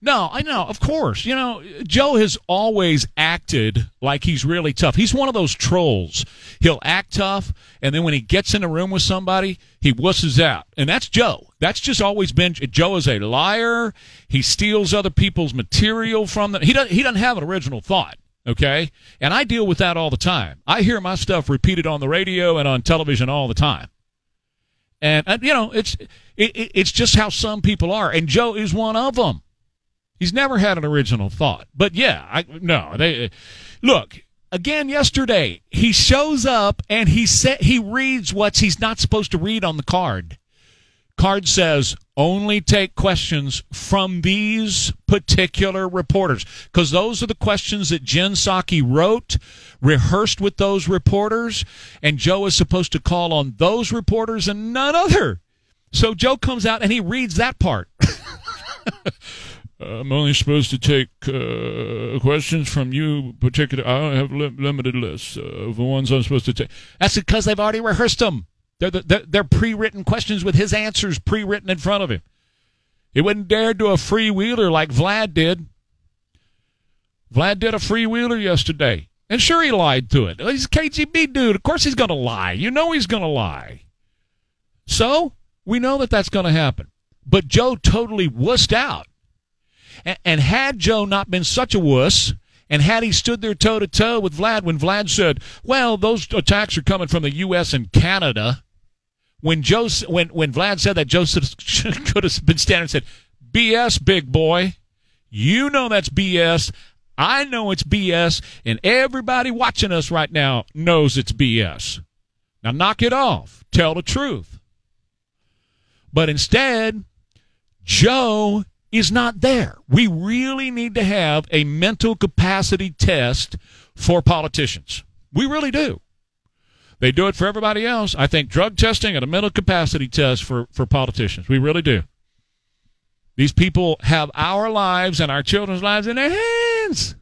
No, I know, of course. You know, Joe has always acted like he's really tough. He's one of those trolls. He'll act tough, and then when he gets in a room with somebody, he wusses out. And that's Joe. That's just always been Joe is a liar. He steals other people's material from them. He doesn't he doesn't have an original thought. Okay? And I deal with that all the time. I hear my stuff repeated on the radio and on television all the time. And, you know, it's it, it's just how some people are, and Joe is one of them. He's never had an original thought. But yeah, I no, they look, again yesterday, he shows up and he sa- he reads what he's not supposed to read on the card. Card says only take questions from these particular reporters because those are the questions that Jen Psaki wrote, rehearsed with those reporters, and Joe is supposed to call on those reporters and none other. So Joe comes out and he reads that part. [laughs] I'm only supposed to take uh, questions from you particular. I have li- limited lists uh, of the ones I'm supposed to take. That's because they've already rehearsed them. They're, the, they're pre-written questions with his answers pre-written in front of him. He wouldn't dare do a freewheeler like Vlad did. Vlad did a freewheeler yesterday. And sure, he lied to it. He's a KGB dude. Of course he's going to lie. You know he's going to lie. So, we know that that's going to happen. But Joe totally wussed out. And, had Joe not been such a wuss, and had he stood there toe to toe with Vlad when Vlad said, "Well, those attacks are coming from the U.S. and Canada," when Joe when when Vlad said that, Joe [laughs] could have been standing and said, "BS, big boy. You know that's BS. I know it's BS, and everybody watching us right now knows it's BS. Now knock it off. Tell the truth." But instead, Joe is not there. We really need to have a mental capacity test for politicians. We really do. They do it for everybody else. I think drug testing and a mental capacity test for, for politicians. We really do. These people have our lives and our children's lives in their hands.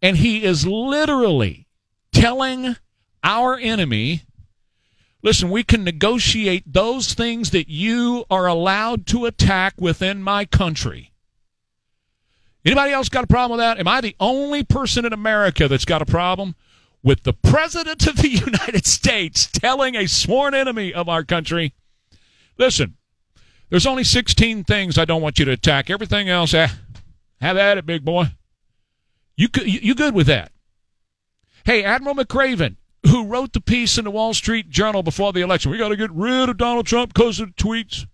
And he is literally telling our enemy Listen, we can negotiate those things that you are allowed to attack within my country. Anybody else got a problem with that? Am I the only person in America that's got a problem with the President of the [laughs] United States telling a sworn enemy of our country, listen, there's only 16 things I don't want you to attack. Everything else, eh, have at it, big boy. You, you good with that? Hey, Admiral McRaven, who wrote the piece in the Wall Street Journal before the election. We got to get rid of Donald Trump because of the tweets.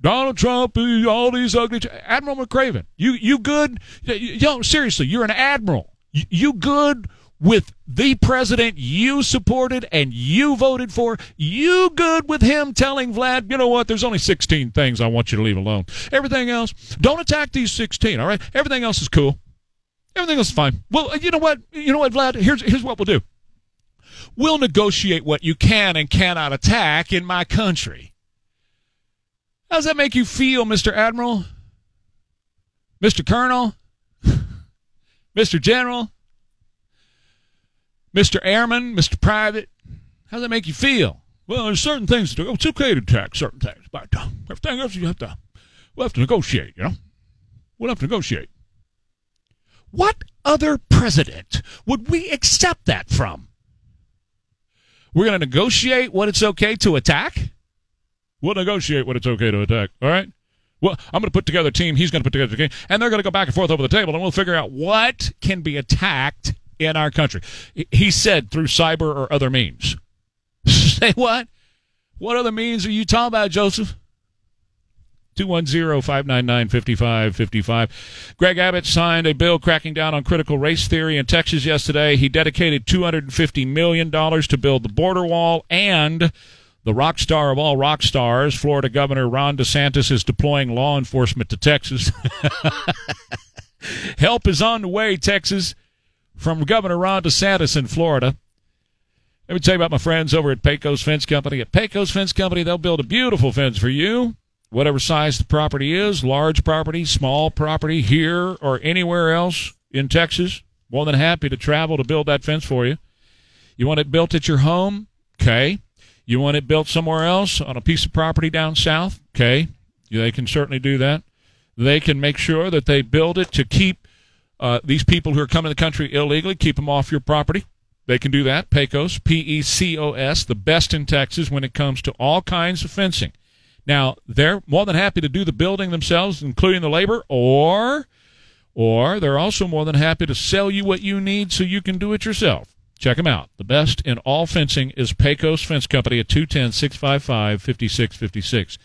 Donald Trump, all these ugly. T- admiral McRaven, you you good? Know, seriously, you're an admiral. You, you good with the president you supported and you voted for? You good with him telling Vlad, you know what? There's only 16 things I want you to leave alone. Everything else, don't attack these 16. All right, everything else is cool. Everything else is fine. Well, uh, you know what? You know what, Vlad? Here's here's what we'll do we'll negotiate what you can and cannot attack in my country. How does that make you feel, Mr. Admiral? Mr. Colonel? [laughs] Mr. General? Mr. Airman? Mr. Private? How does that make you feel? Well, there's certain things to do. It's okay to attack certain things, but uh, everything else you have to, we'll have to negotiate, you know? We'll have to negotiate. What other president would we accept that from? We're going to negotiate what it's okay to attack. We'll negotiate what it's okay to attack. All right. Well, I'm going to put together a team. He's going to put together a team, and they're going to go back and forth over the table, and we'll figure out what can be attacked in our country. He said through cyber or other means. [laughs] Say what? What other means are you talking about, Joseph? 210-599-5555. Greg Abbott signed a bill cracking down on critical race theory in Texas yesterday. He dedicated $250 million to build the border wall and the rock star of all rock stars, Florida Governor Ron DeSantis is deploying law enforcement to Texas. [laughs] Help is on the way, Texas, from Governor Ron DeSantis in Florida. Let me tell you about my friends over at Pecos Fence Company. At Pecos Fence Company, they'll build a beautiful fence for you whatever size the property is, large property, small property, here or anywhere else in Texas, more than happy to travel to build that fence for you. You want it built at your home? Okay. You want it built somewhere else on a piece of property down south? Okay. They can certainly do that. They can make sure that they build it to keep uh, these people who are coming to the country illegally, keep them off your property. They can do that. Pecos, P E C O S, the best in Texas when it comes to all kinds of fencing. Now, they're more than happy to do the building themselves, including the labor, or or they're also more than happy to sell you what you need so you can do it yourself. Check them out. The best in all fencing is Pecos Fence Company at 210 655 5656.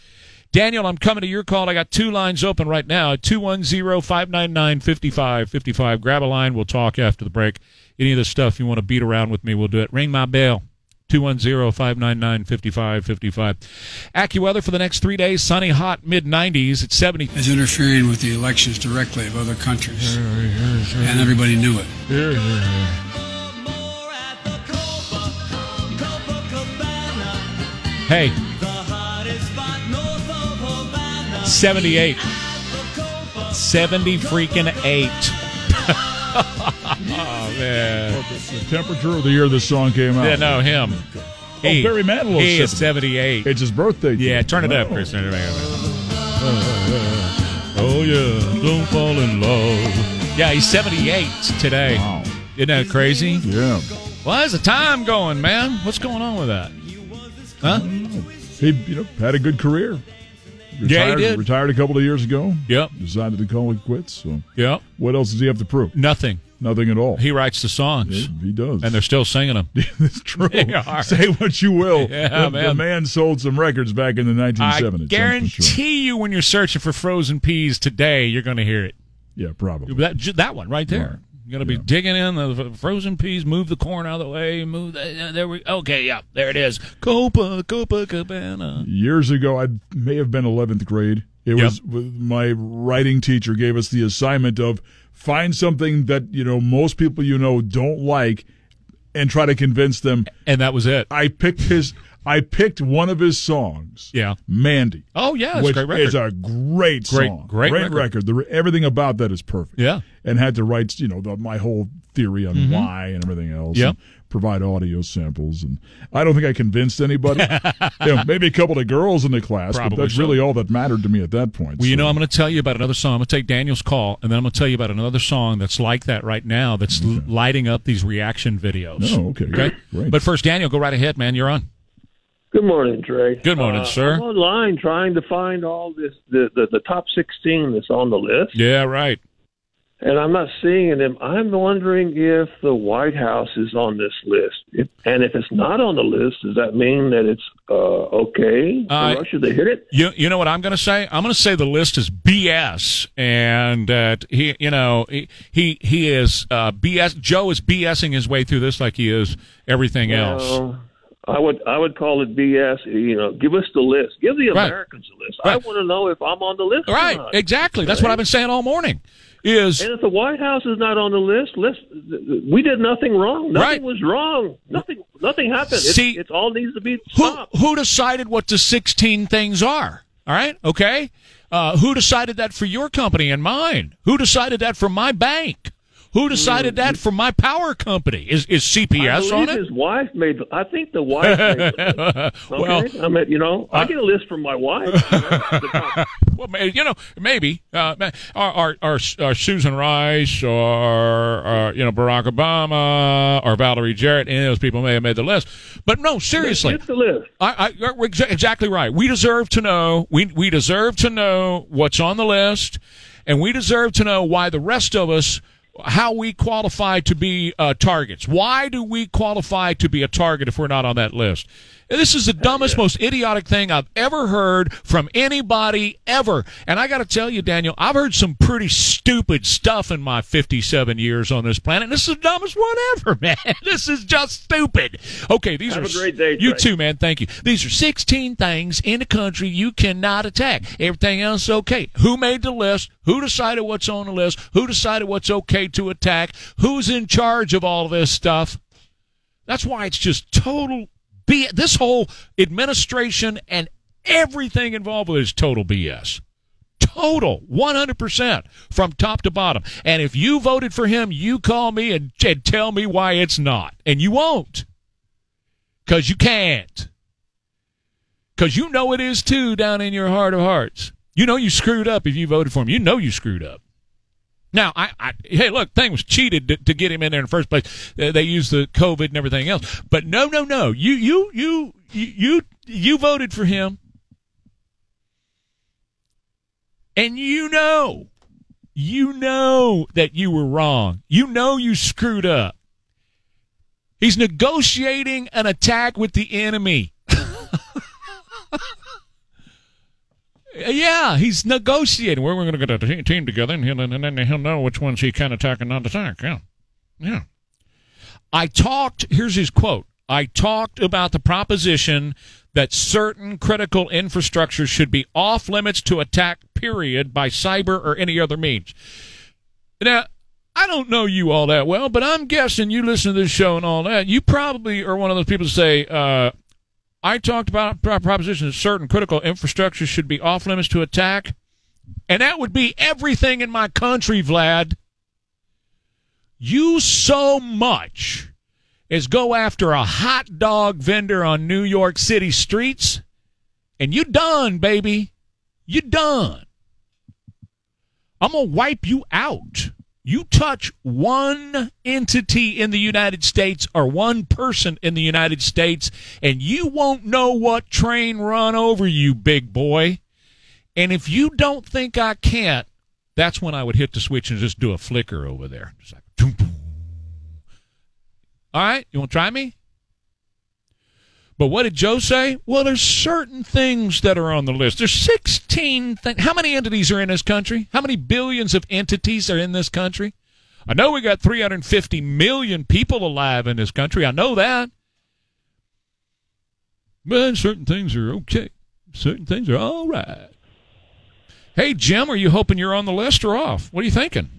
Daniel, I'm coming to your call. I got two lines open right now 210 599 5555. Grab a line. We'll talk after the break. Any of the stuff you want to beat around with me, we'll do it. Ring my bell. 210-599-5555. AccuWeather for the next three days. Sunny, hot, mid-90s at 70. Is interfering with the elections directly of other countries. And everybody knew it. Hey. 78. 70 freaking 8. Oh, man. The temperature of the year this song came out. Yeah, no, him. Oh, Barry Manilow. He is 78. It's his birthday. Yeah, turn it up, Chris. Turn it up. Oh, yeah. Don't fall in love. Yeah, he's 78 today. Wow. Isn't that crazy? Yeah. Why's the time going, man? What's going on with that? Huh? He you know had a good career. Yeah, he Retired, did. Retired a couple of years ago. Yep. Decided to call it quits. So Yep. what else does he have to prove? Nothing. Nothing at all. He writes the songs. He does. And they're still singing them. [laughs] it's true. They are. Say what you will. [laughs] Yeah, the, man. the man sold some records back in the 1970s. I guarantee sure. you when you're searching for frozen peas today, you're going to hear it. Yeah, probably. That, that one right there. You're going to be digging in the frozen peas, move the corn out of the way, move the, uh, there we Okay, yeah, there it is. Copa, Copacabana. Years ago, I may have been 11th grade. It Yep. was my writing teacher gave us the assignment of find something that you know most people you know don't like, and try to convince them. And that was it. I picked his. I picked one of his songs. Yeah. Mandy. Oh, yeah, it's a which great record. is a great Great- song. great record. record. The, everything about that is perfect. Yeah. And had to write, you know, the, my whole theory on Mhm. why and everything else. Yeah. provide audio samples. And I don't think I convinced anybody. [laughs] you know, maybe a couple of girls in the class, Probably but that's so. really all that mattered to me at that point. Well, you know, I'm going to tell you about another song. I'm going to take Daniel's call, and then I'm going to tell you about another song that's like that right now that's l- lighting up these reaction videos. Oh, okay. Okay. Great. But first, Daniel, go right ahead, man. You're on. Good morning, Trey. Good morning, Uh, sir. I'm online trying to find all this the, the the top 16 that's on the list, Yeah, right. and I'm not seeing them. I'm wondering if the White House is on this list, if, and if it's not on the list, does that mean that it's uh, okay for Uh, Russia to hit it? You you know what I'm going to say? I'm going to say the list is BS, and that he you know he he, he is uh, BS. Joe is BSing his way through this like he is everything else. I would I would call it BS. You know, give us the list. Give the Right. Americans a list. I want to know if I'm on the list. or Right, exactly. That's what I've been saying all morning. Is And if the White House is not on the list, let's, we did nothing wrong. Nothing Right. was wrong. Nothing. Nothing happened. See- it all needs to be who stopped. who decided what the 16 things are? All right, okay. Uh, who decided that for your company and mine? Who decided that for my bank? Who decided that for my power company? Is is CPS on it? his wife made. I think the wife. made the list. [laughs] Okay, Well, I mean, you know, I get a list from my wife. [laughs] well, you know, maybe uh, our, our, our, Susan Rice or you know Barack Obama or Valerie Jarrett, any of those people may have made the list. But no, seriously, Get the list. I, I, exa- exactly right. We deserve to know. We we deserve to know what's on the list, and we deserve to know why the rest of us. How we qualify to be uh, targets? Why do we qualify to be a target if we're not on that list? This is the dumbest, most idiotic thing I've ever heard from anybody ever. And I got to tell you, Daniel, I've heard some pretty stupid stuff in my 57 years on this planet. This is the dumbest one ever, [laughs] man. This is just stupid. Okay, these Have are a great day, You Trey. too, man. Thank you. These are 16 things in the country you cannot attack. Everything else okay. Who made the list? Who decided what's on the list? Who decided what's okay to attack? Who's in charge of all this stuff? That's why it's just total B. This whole administration and everything involved with it is total BS. Total, 100% from top to bottom. And if you voted for him, you call me and, and tell me why it's not. And you won't. Because you can't. Because you know it is too down in your heart of hearts. You know you screwed up if you voted for him. You know you screwed up. Now, I, I hey, look, thing was cheated to, to, get him in there in the first place. Uh, they used the COVID and everything else. But no, no, no. You, you, you, you, you voted for him, and you know, you know that you were wrong. You know you screwed up. He's negotiating an attack with the enemy. [laughs] Yeah, he's negotiating. We're, we're going to get a team together, and, he'll, and he'll know which ones he can attack and not attack. Yeah, yeah. I talked. Here's his quote. I talked about the proposition that certain critical infrastructure should be off limits to attack. Period by cyber or any other means. Now, I don't know you all that well, but I'm guessing you listen to this show and all that. You probably are one of those people that say, uh, I talked about proposition that certain critical infrastructure should be off limits to attack, and that would be everything in my country, Vlad. You so much as go after a hot dog vendor on New York City streets, and you done, baby. You done. I'm gonna wipe you out. You touch one entity in the United States or one person in the United States, and you won't know what train run over you, big boy. And if you don't think I can't, that's when I would hit the switch and just do a flicker over there. Like. All right, you want to try me? But what did Joe say? Well, there's certain things that are on the list. There's 16 things. How many entities are in this country? How many billions of entities are in this country? I know we got 350 million people alive in this country. I know that. But certain things are okay. Certain things are all right. Hey, Jim, are you hoping you're on the list or off? What are you thinking?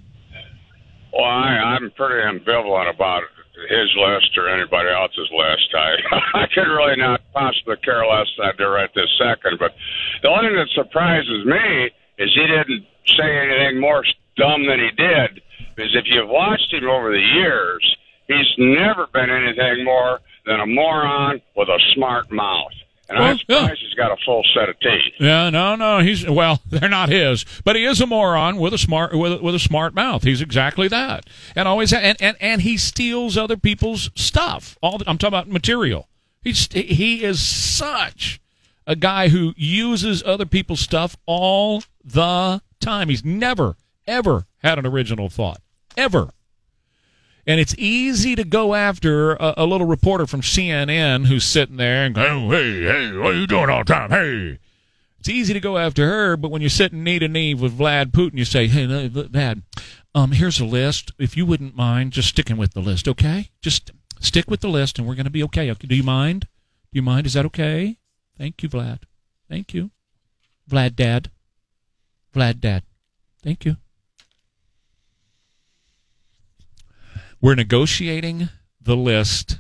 Well, I, I'm pretty ambivalent about his list or anybody else's list. I [laughs] I could really not possibly care less than I do right this second. But the only thing that surprises me is he didn't say anything more dumb than he did. Because if you've watched him over the years, he's never been anything more than a moron with a smart mouth. And well, I'm surprised yeah. he's got a full set of teeth. Yeah, no, no, he's well, [laughs] they're not his, but he is a moron with a smart with, with a smart mouth. He's exactly that, and always and and, and he steals other people's stuff. All the, I'm talking about material. He's he is such a guy who uses other people's stuff all the time. He's never ever had an original thought ever. And it's easy to go after a, a, little reporter from CNN who's sitting there and going, hey, hey, what are you doing all the time? Hey. It's easy to go after her, but when you're sitting knee to knee with Vlad Putin, you say, hey, Vlad, um, here's a list. If you wouldn't mind just sticking with the list, okay? Just stick with the list and we're going to be okay. okay. Do you mind? Do you mind? Is that okay? Thank you, Vlad. Thank you. Vlad Dad. Vlad Dad. Thank you. We're negotiating the list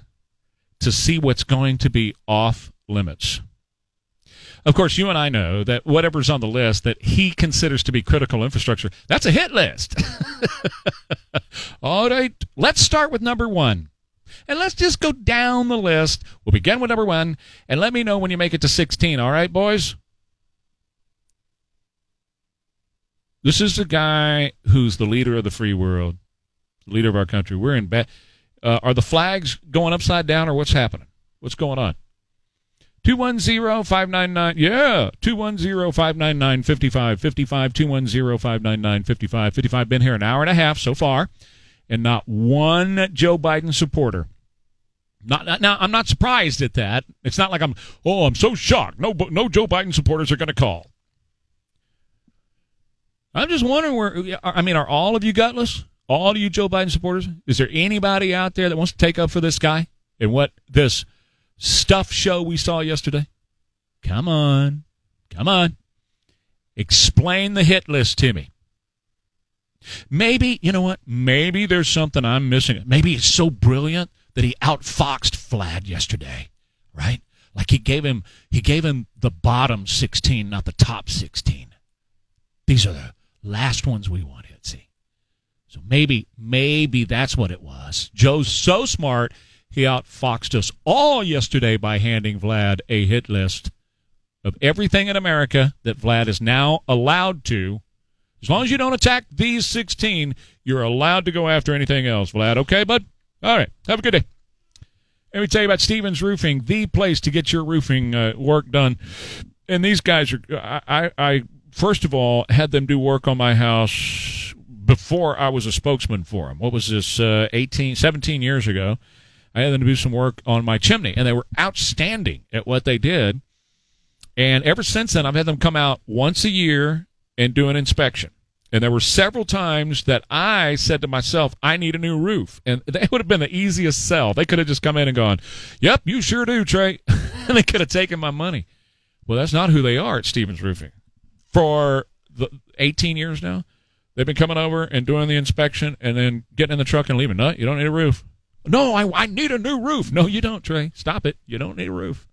to see what's going to be off limits. Of course, you and I know that whatever's on the list that he considers to be critical infrastructure, that's a hit list. [laughs] All right, let's start with number one. And let's just go down the list. We'll begin with number one, and let me know when you make it to 16. All right, boys? This is the guy who's the leader of the free world leader of our country. We're in bad. Uh, are the flags going upside down, or what's happening? What's going on? 210 599. Yeah. 210 599 5555. 210 599 5555. Been here an hour and a half so far, and not one Joe Biden supporter. Not, now, I'm not surprised at that. It's not like I'm, oh, I'm so shocked. No, no Joe Biden supporters are going to call. I'm just wondering where, I mean, are all of you gutless? All you Joe Biden supporters, is there anybody out there that wants to take up for this guy and what this stuff show we saw yesterday? Come on. Come on. Explain the hit list to me. Maybe, you know what? Maybe there's something I'm missing. Maybe it's so brilliant that he outfoxed Vlad yesterday, right? Like he gave him he gave him the bottom 16, not the top 16. These are the last ones we want. So maybe, maybe that's what it was. Joe's so smart, he outfoxed us all yesterday by handing Vlad a hit list of everything in America that Vlad is now allowed to. As long as you don't attack these 16, you're allowed to go after anything else, Vlad. Okay, bud? All right. Have a good day. Let me tell you about Stevens Roofing, the place to get your roofing uh, work done. And these guys are, I, I, I, first of all, had them do work on my house before I was a spokesman for them. What was this, uh, 18, 17 years ago? I had them to do some work on my chimney, and they were outstanding at what they did. And ever since then, I've had them come out once a year and do an inspection. And there were several times that I said to myself, I need a new roof. And [laughs] they would have been the easiest sell. They could have just come in and gone, Yep, you sure do, Trey. [laughs] and they could have taken my money. Well, that's not who they are at Stevens Roofing. For the 18 years now, they've been coming over and doing the inspection and then getting in the truck and leaving. No, you don't need a roof. No, I, I need a new roof. No, you don't, Trey. Stop it. You don't need a roof.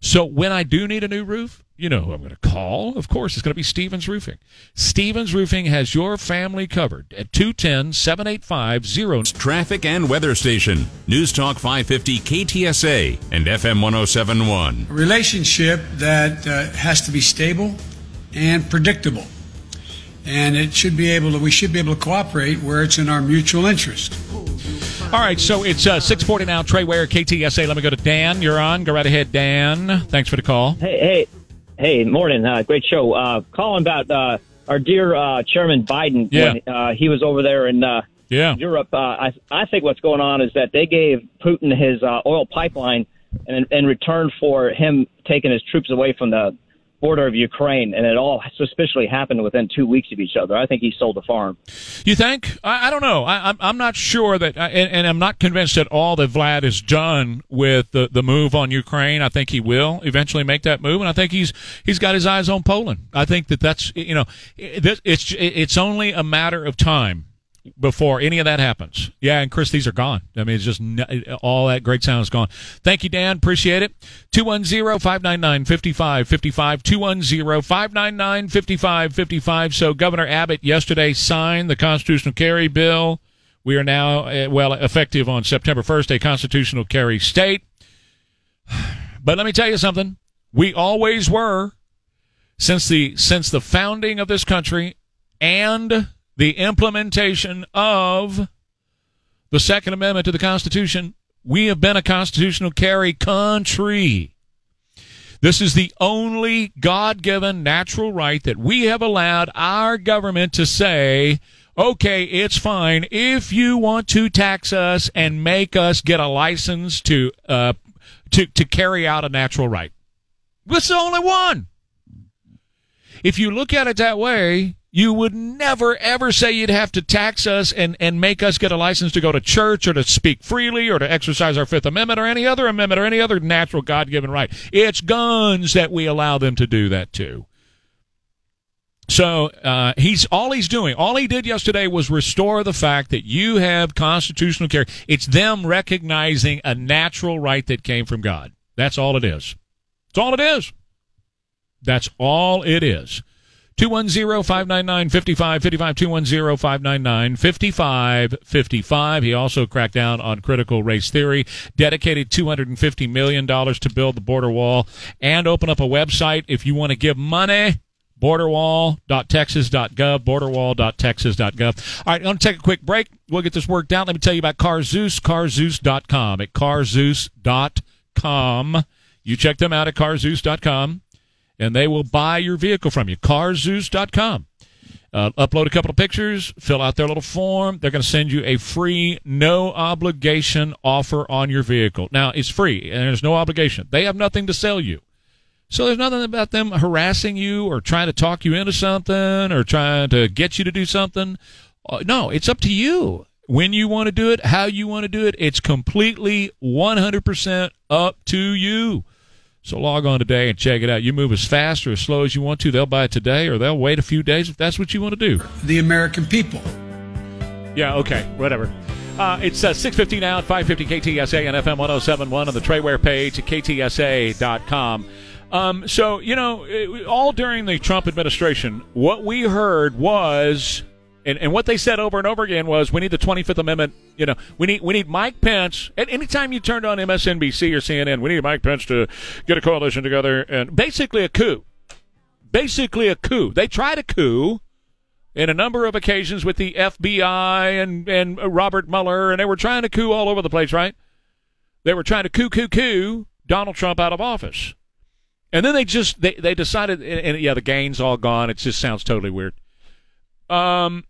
So when I do need a new roof, you know who I'm going to call. Of course, it's going to be Stevens Roofing. Stevens Roofing has your family covered at 210 785 Traffic and weather station. News Talk 550 KTSA and FM 1071. A relationship that uh, has to be stable and predictable. And it should be able to, we should be able to cooperate where it's in our mutual interest. All right, so it's uh, 640 now. Trey Ware, KTSA. Let me go to Dan. You're on. Go right ahead, Dan. Thanks for the call. Hey, hey, hey, morning. Uh, great show. Uh, calling about uh, our dear uh, Chairman Biden Yeah. when uh, he was over there in uh, Yeah. Europe. Uh, I, I think what's going on is that they gave Putin his uh, oil pipeline in, in return for him taking his troops away from the border of Ukraine, and it all suspiciously happened within two weeks of each other. I think he sold the farm. You think? I, I don't know. I, I'm I'm not sure that, and, and I'm not convinced at all that Vlad is done with the, the move on Ukraine. I think he will eventually make that move, and I think he's he's got his eyes on Poland. I think that that's you know, it- it's it's only a matter of time before any of that happens. Yeah, and Chris, these are gone. I mean, it's just all that great sound is gone. Thank you, Dan. Appreciate it. 210-599-5555. 210-599-5555. So Governor Abbott yesterday signed the constitutional carry bill. We are now, uh, well, effective on September 1st, a constitutional carry state. But let me tell you something. We always were since the since the founding of this country and the implementation of the Second Amendment to the Constitution, we have been a constitutional carry country. This is the only God given natural right that we have allowed our government to say, okay, it's fine if you want to tax us and make us get a license to, uh, to, to carry out a natural right. This is the only one. If you look at it that way, you would never ever say you'd have to tax us and, and make us get a license to go to church or to speak freely or to exercise our Fifth Amendment or any other amendment or any other natural God given right. It's guns that we allow them to do that too. So uh, he's all he's doing. All he did yesterday was restore the fact that you have constitutional care. It's them recognizing a natural right that came from God. That's all it is. That's all it is. That's all it is. 210-599-5555, 210-599-5555. He also cracked down on critical race theory, dedicated $250 million to build the border wall, and open up a website if you want to give money borderwall.texas.gov, borderwall.texas.gov. All right, I'm going to take a quick break. We'll get this worked out. Let me tell you about CarZeus, carzeus.com. At carzeus.com. You check them out at carzeus.com, and they will buy your vehicle from you. carzeus.com. Uh, upload a couple of pictures, fill out their little form. They're going to send you a free, no obligation offer on your vehicle. Now, it's free, and there's no obligation. They have nothing to sell you. So there's nothing about them harassing you or trying to talk you into something or trying to get you to do something. Uh, no, it's up to you. When you want to do it, how you want to do it, it's completely 100% up to you. So log on today and check it out. You move as fast or as slow as you want to. They'll buy it today or they'll wait a few days if that's what you want to do. The American people. Yeah, okay, whatever. Uh, it's uh, 650 now at 550 KTSA and FM 1071 on the Trey Ware page at KTSA.com. Um, so, you know, it- all during the Trump administration, what we heard was And, and what they said over and over again was, we need the Twenty Fifth Amendment. You know, we need we need Mike Pence. And anytime you turned on MSNBC or CNN, we need Mike Pence to get a coalition together and basically a coup. Basically a coup. They tried a coup in a number of occasions with the FBI and and Robert Mueller, and they were trying to coup all over the place, right? They were trying to coup coup coup Donald Trump out of office. And then they just they, they decided and, and yeah, the gain's all gone. It just sounds totally weird. Um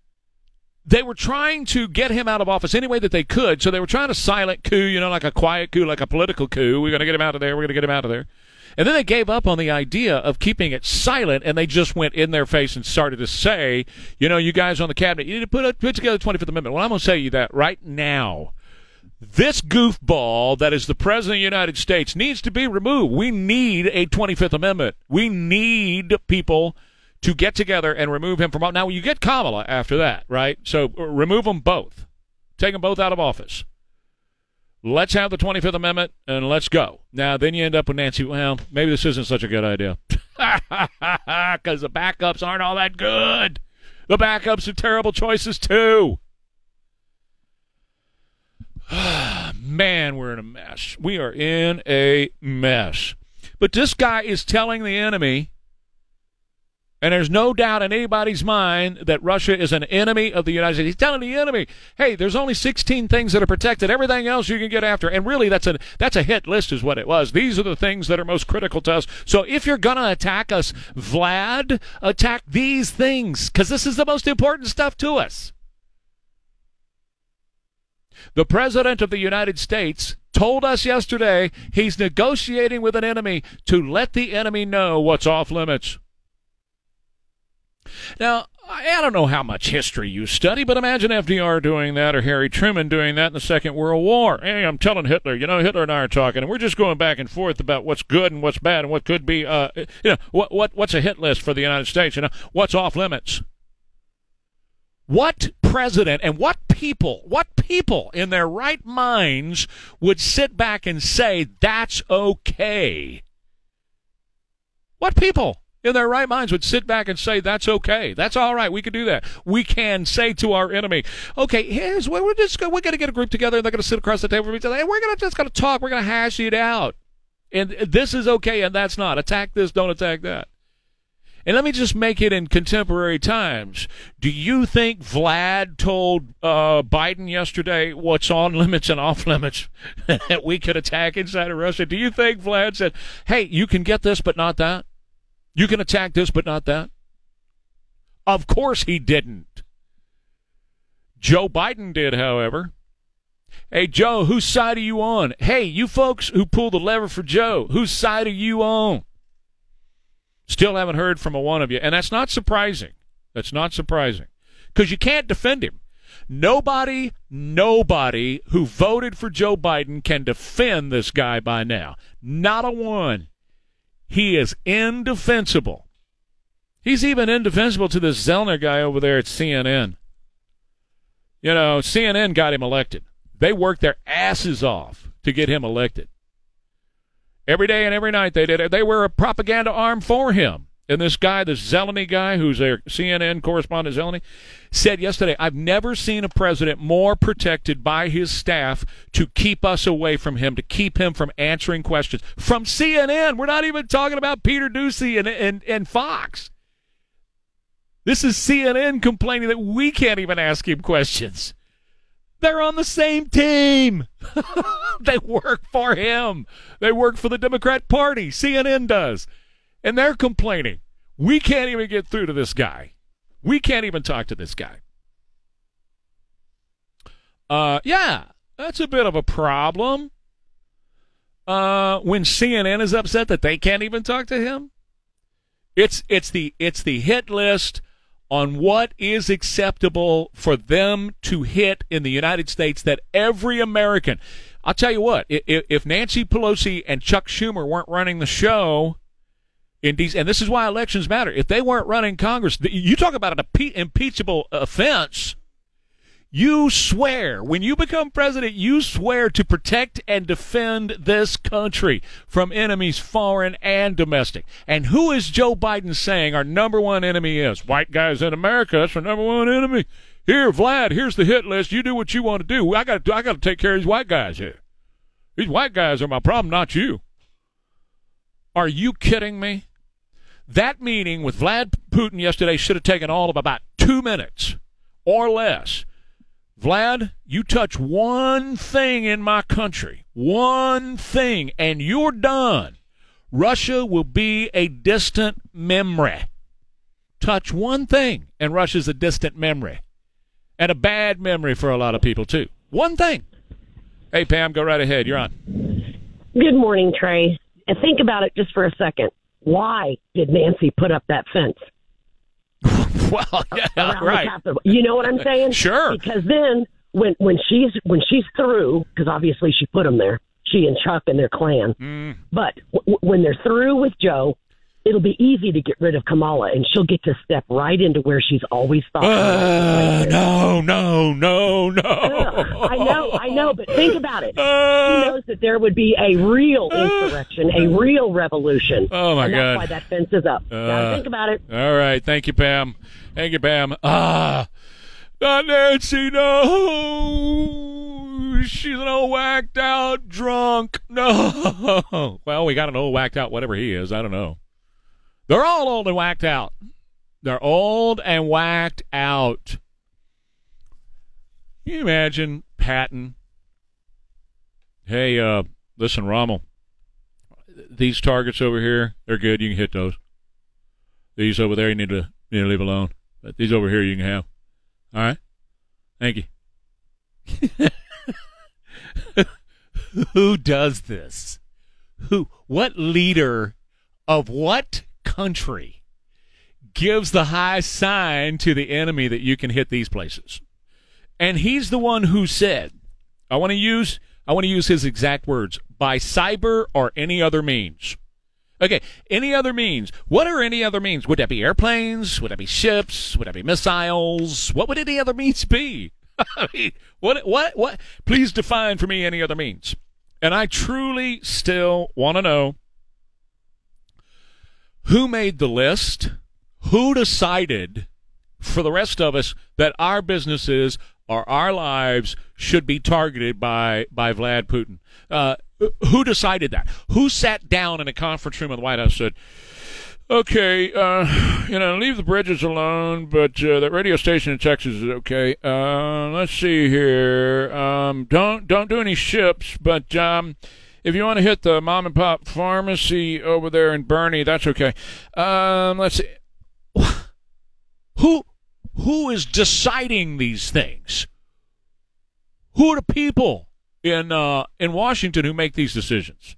they were trying to get him out of office any way that they could. So they were trying to silent coup, you know, like a quiet coup, like a political coup. We're going to get him out of there. We're going to get him out of there. And then they gave up on the idea of keeping it silent, and they just went in their face and started to say, you know, you guys on the cabinet, you need to put, a, put together the 25th Amendment. Well, I'm going to tell you that right now. This goofball that is the President of the United States needs to be removed. We need a 25th Amendment. We need people to get together and remove him from. Office. Now, you get Kamala after that, right? So uh, remove them both. Take them both out of office. Let's have the 25th Amendment and let's go. Now, then you end up with Nancy. Well, maybe this isn't such a good idea. [laughs] Because the backups aren't all that good. The backups are terrible choices, too. [sighs] Man, we're in a mess. We are in a mess. But this guy is telling the enemy and there's no doubt in anybody's mind that Russia is an enemy of the United States. He's telling the enemy, "Hey, there's only 16 things that are protected. Everything else you can get after." And really, that's a that's a hit list, is what it was. These are the things that are most critical to us. So if you're gonna attack us, Vlad, attack these things because this is the most important stuff to us. The President of the United States told us yesterday he's negotiating with an enemy to let the enemy know what's off limits. Now, I don't know how much history you study, but imagine FDR doing that or Harry Truman doing that in the Second World War. Hey, I'm telling Hitler, you know, Hitler and I are talking, and we're just going back and forth about what's good and what's bad and what could be, uh, you know, what what what's a hit list for the United States? You know, what's off limits? What president and what people, what people in their right minds would sit back and say that's okay? What people? In their right minds would sit back and say, that's okay. That's all right. We can do that. We can say to our enemy, okay, here's what we're just we're going to get a group together and they're going to sit across the table with each other. And we're going to just going to talk. We're going to hash it out. And this is okay and that's not. Attack this, don't attack that. And let me just make it in contemporary times. Do you think Vlad told uh, Biden yesterday what's on limits and off limits [laughs] that we could attack inside of Russia? Do you think Vlad said, hey, you can get this, but not that? You can attack this, but not that? Of course he didn't. Joe Biden did, however. Hey, Joe, whose side are you on? Hey, you folks who pull the lever for Joe, whose side are you on? Still haven't heard from a one of you. And that's not surprising. That's not surprising. Because you can't defend him. Nobody, nobody who voted for Joe Biden can defend this guy by now. Not a one. He is indefensible. He's even indefensible to this Zeleny guy over there at CNN. You know, CNN got him elected. They worked their asses off to get him elected. Every day and every night they did it. They were a propaganda arm for him. And this guy, this Zeleny guy, who's their CNN correspondent, Zeleny, said yesterday, I've never seen a president more protected by his staff to keep us away from him, to keep him from answering questions. From CNN. We're not even talking about Peter Doocy and, and, and Fox. This is CNN complaining that we can't even ask him questions. They're on the same team. [laughs] they work for him. They work for the Democrat Party. CNN does. And they're complaining. We can't even get through to this guy. We can't even talk to this guy. Uh, yeah, that's a bit of a problem. Uh, when CNN is upset that they can't even talk to him, it's it's the it's the hit list on what is acceptable for them to hit in the United States that every American. I'll tell you what, if, if Nancy Pelosi and Chuck Schumer weren't running the show, in DC, and this is why elections matter. If they weren't running Congress, you talk about an impeachable offense. You swear, when you become president, you swear to protect and defend this country from enemies foreign and domestic. And who is Joe Biden saying our number one enemy is? White guys in America, that's our number one enemy. Here, Vlad, here's the hit list. You do what you want to do. I got I got to take care of these white guys here. These white guys are my problem, not you. Are you kidding me? That meeting with Vlad Putin yesterday should have taken all of about two minutes or less. Vlad, you touch one thing in my country, one thing, and you're done. Russia will be a distant memory. Touch one thing, and Russia's a distant memory. And a bad memory for a lot of people, too. One thing. Hey, Pam, go right ahead. You're on. Good morning, Trey. And think about it just for a second. Why did Nancy put up that fence? [laughs] well, yeah, right. You know what I'm saying? Sure. Because then when when she's when she's through, because obviously she put them there, she and Chuck and their clan. Mm. But w- when they're through with Joe, it'll be easy to get rid of Kamala, and she'll get to step right into where she's always thought. Uh, no, no, no, no. [laughs] I know, I know, but think about it. Uh. she knows that there would be a real insurrection, a real revolution. Oh, my God. That's why that fence is up. Gotta Uh, think about it. All right. Thank you, Pam. Thank you, Pam. Ah, not Nancy. No. She's an old whacked out drunk. No. [laughs] Well, we got an old whacked out, whatever he is. I don't know. They're all old and whacked out. They're old and whacked out. Can you imagine Patton? Hey, uh, listen, Rommel. These targets over here, they're good. You can hit those. These over there, you need to, you need to leave alone. But these over here, you can have. All right. Thank you. [laughs] Who does this? Who? What leader of what country gives the high sign to the enemy that you can hit these places? And he's the one who said, "I want to use, I want to use his exact words: by cyber or any other means." Okay, any other means. What are any other means? Would that be airplanes? Would that be ships? Would that be missiles? What would any other means be? [laughs] What, what, what? Please define for me any other means. And I truly still want to know who made the list, who decided for the rest of us that our businesses or our lives should be targeted by by Vlad Putin. Uh, who decided that? Who sat down in a conference room in the White House and said, "Okay, uh, you know, leave the bridges alone, but uh, that radio station in Texas is okay. Uh, let's see here. Um, don't don't do any ships, but um, if you want to hit the mom and pop pharmacy over there in Boerne, that's okay. Um, let's see. Who who is deciding these things? Who are the people in uh, in Washington who make these decisions?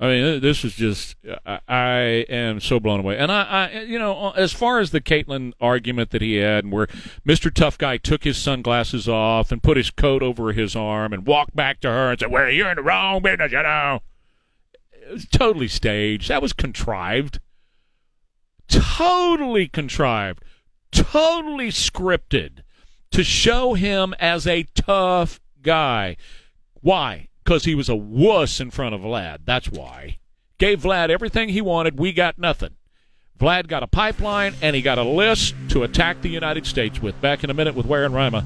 I mean, this is just I, am so blown away. And I, I, you know, uh, as far as the Kaitlan argument that he had, and where Mr. Tough Guy took his sunglasses off and put his coat over his arm and walked back to her and said, "Well, you're in the wrong business, you know." It was totally staged. That was contrived. Totally contrived. Totally scripted to show him as a tough guy. Why? Because he was a wuss in front of Vlad. That's why. Gave Vlad everything he wanted. We got nothing. Vlad got a pipeline and he got a list to attack the United States with. Back in a minute with Ware and Rima.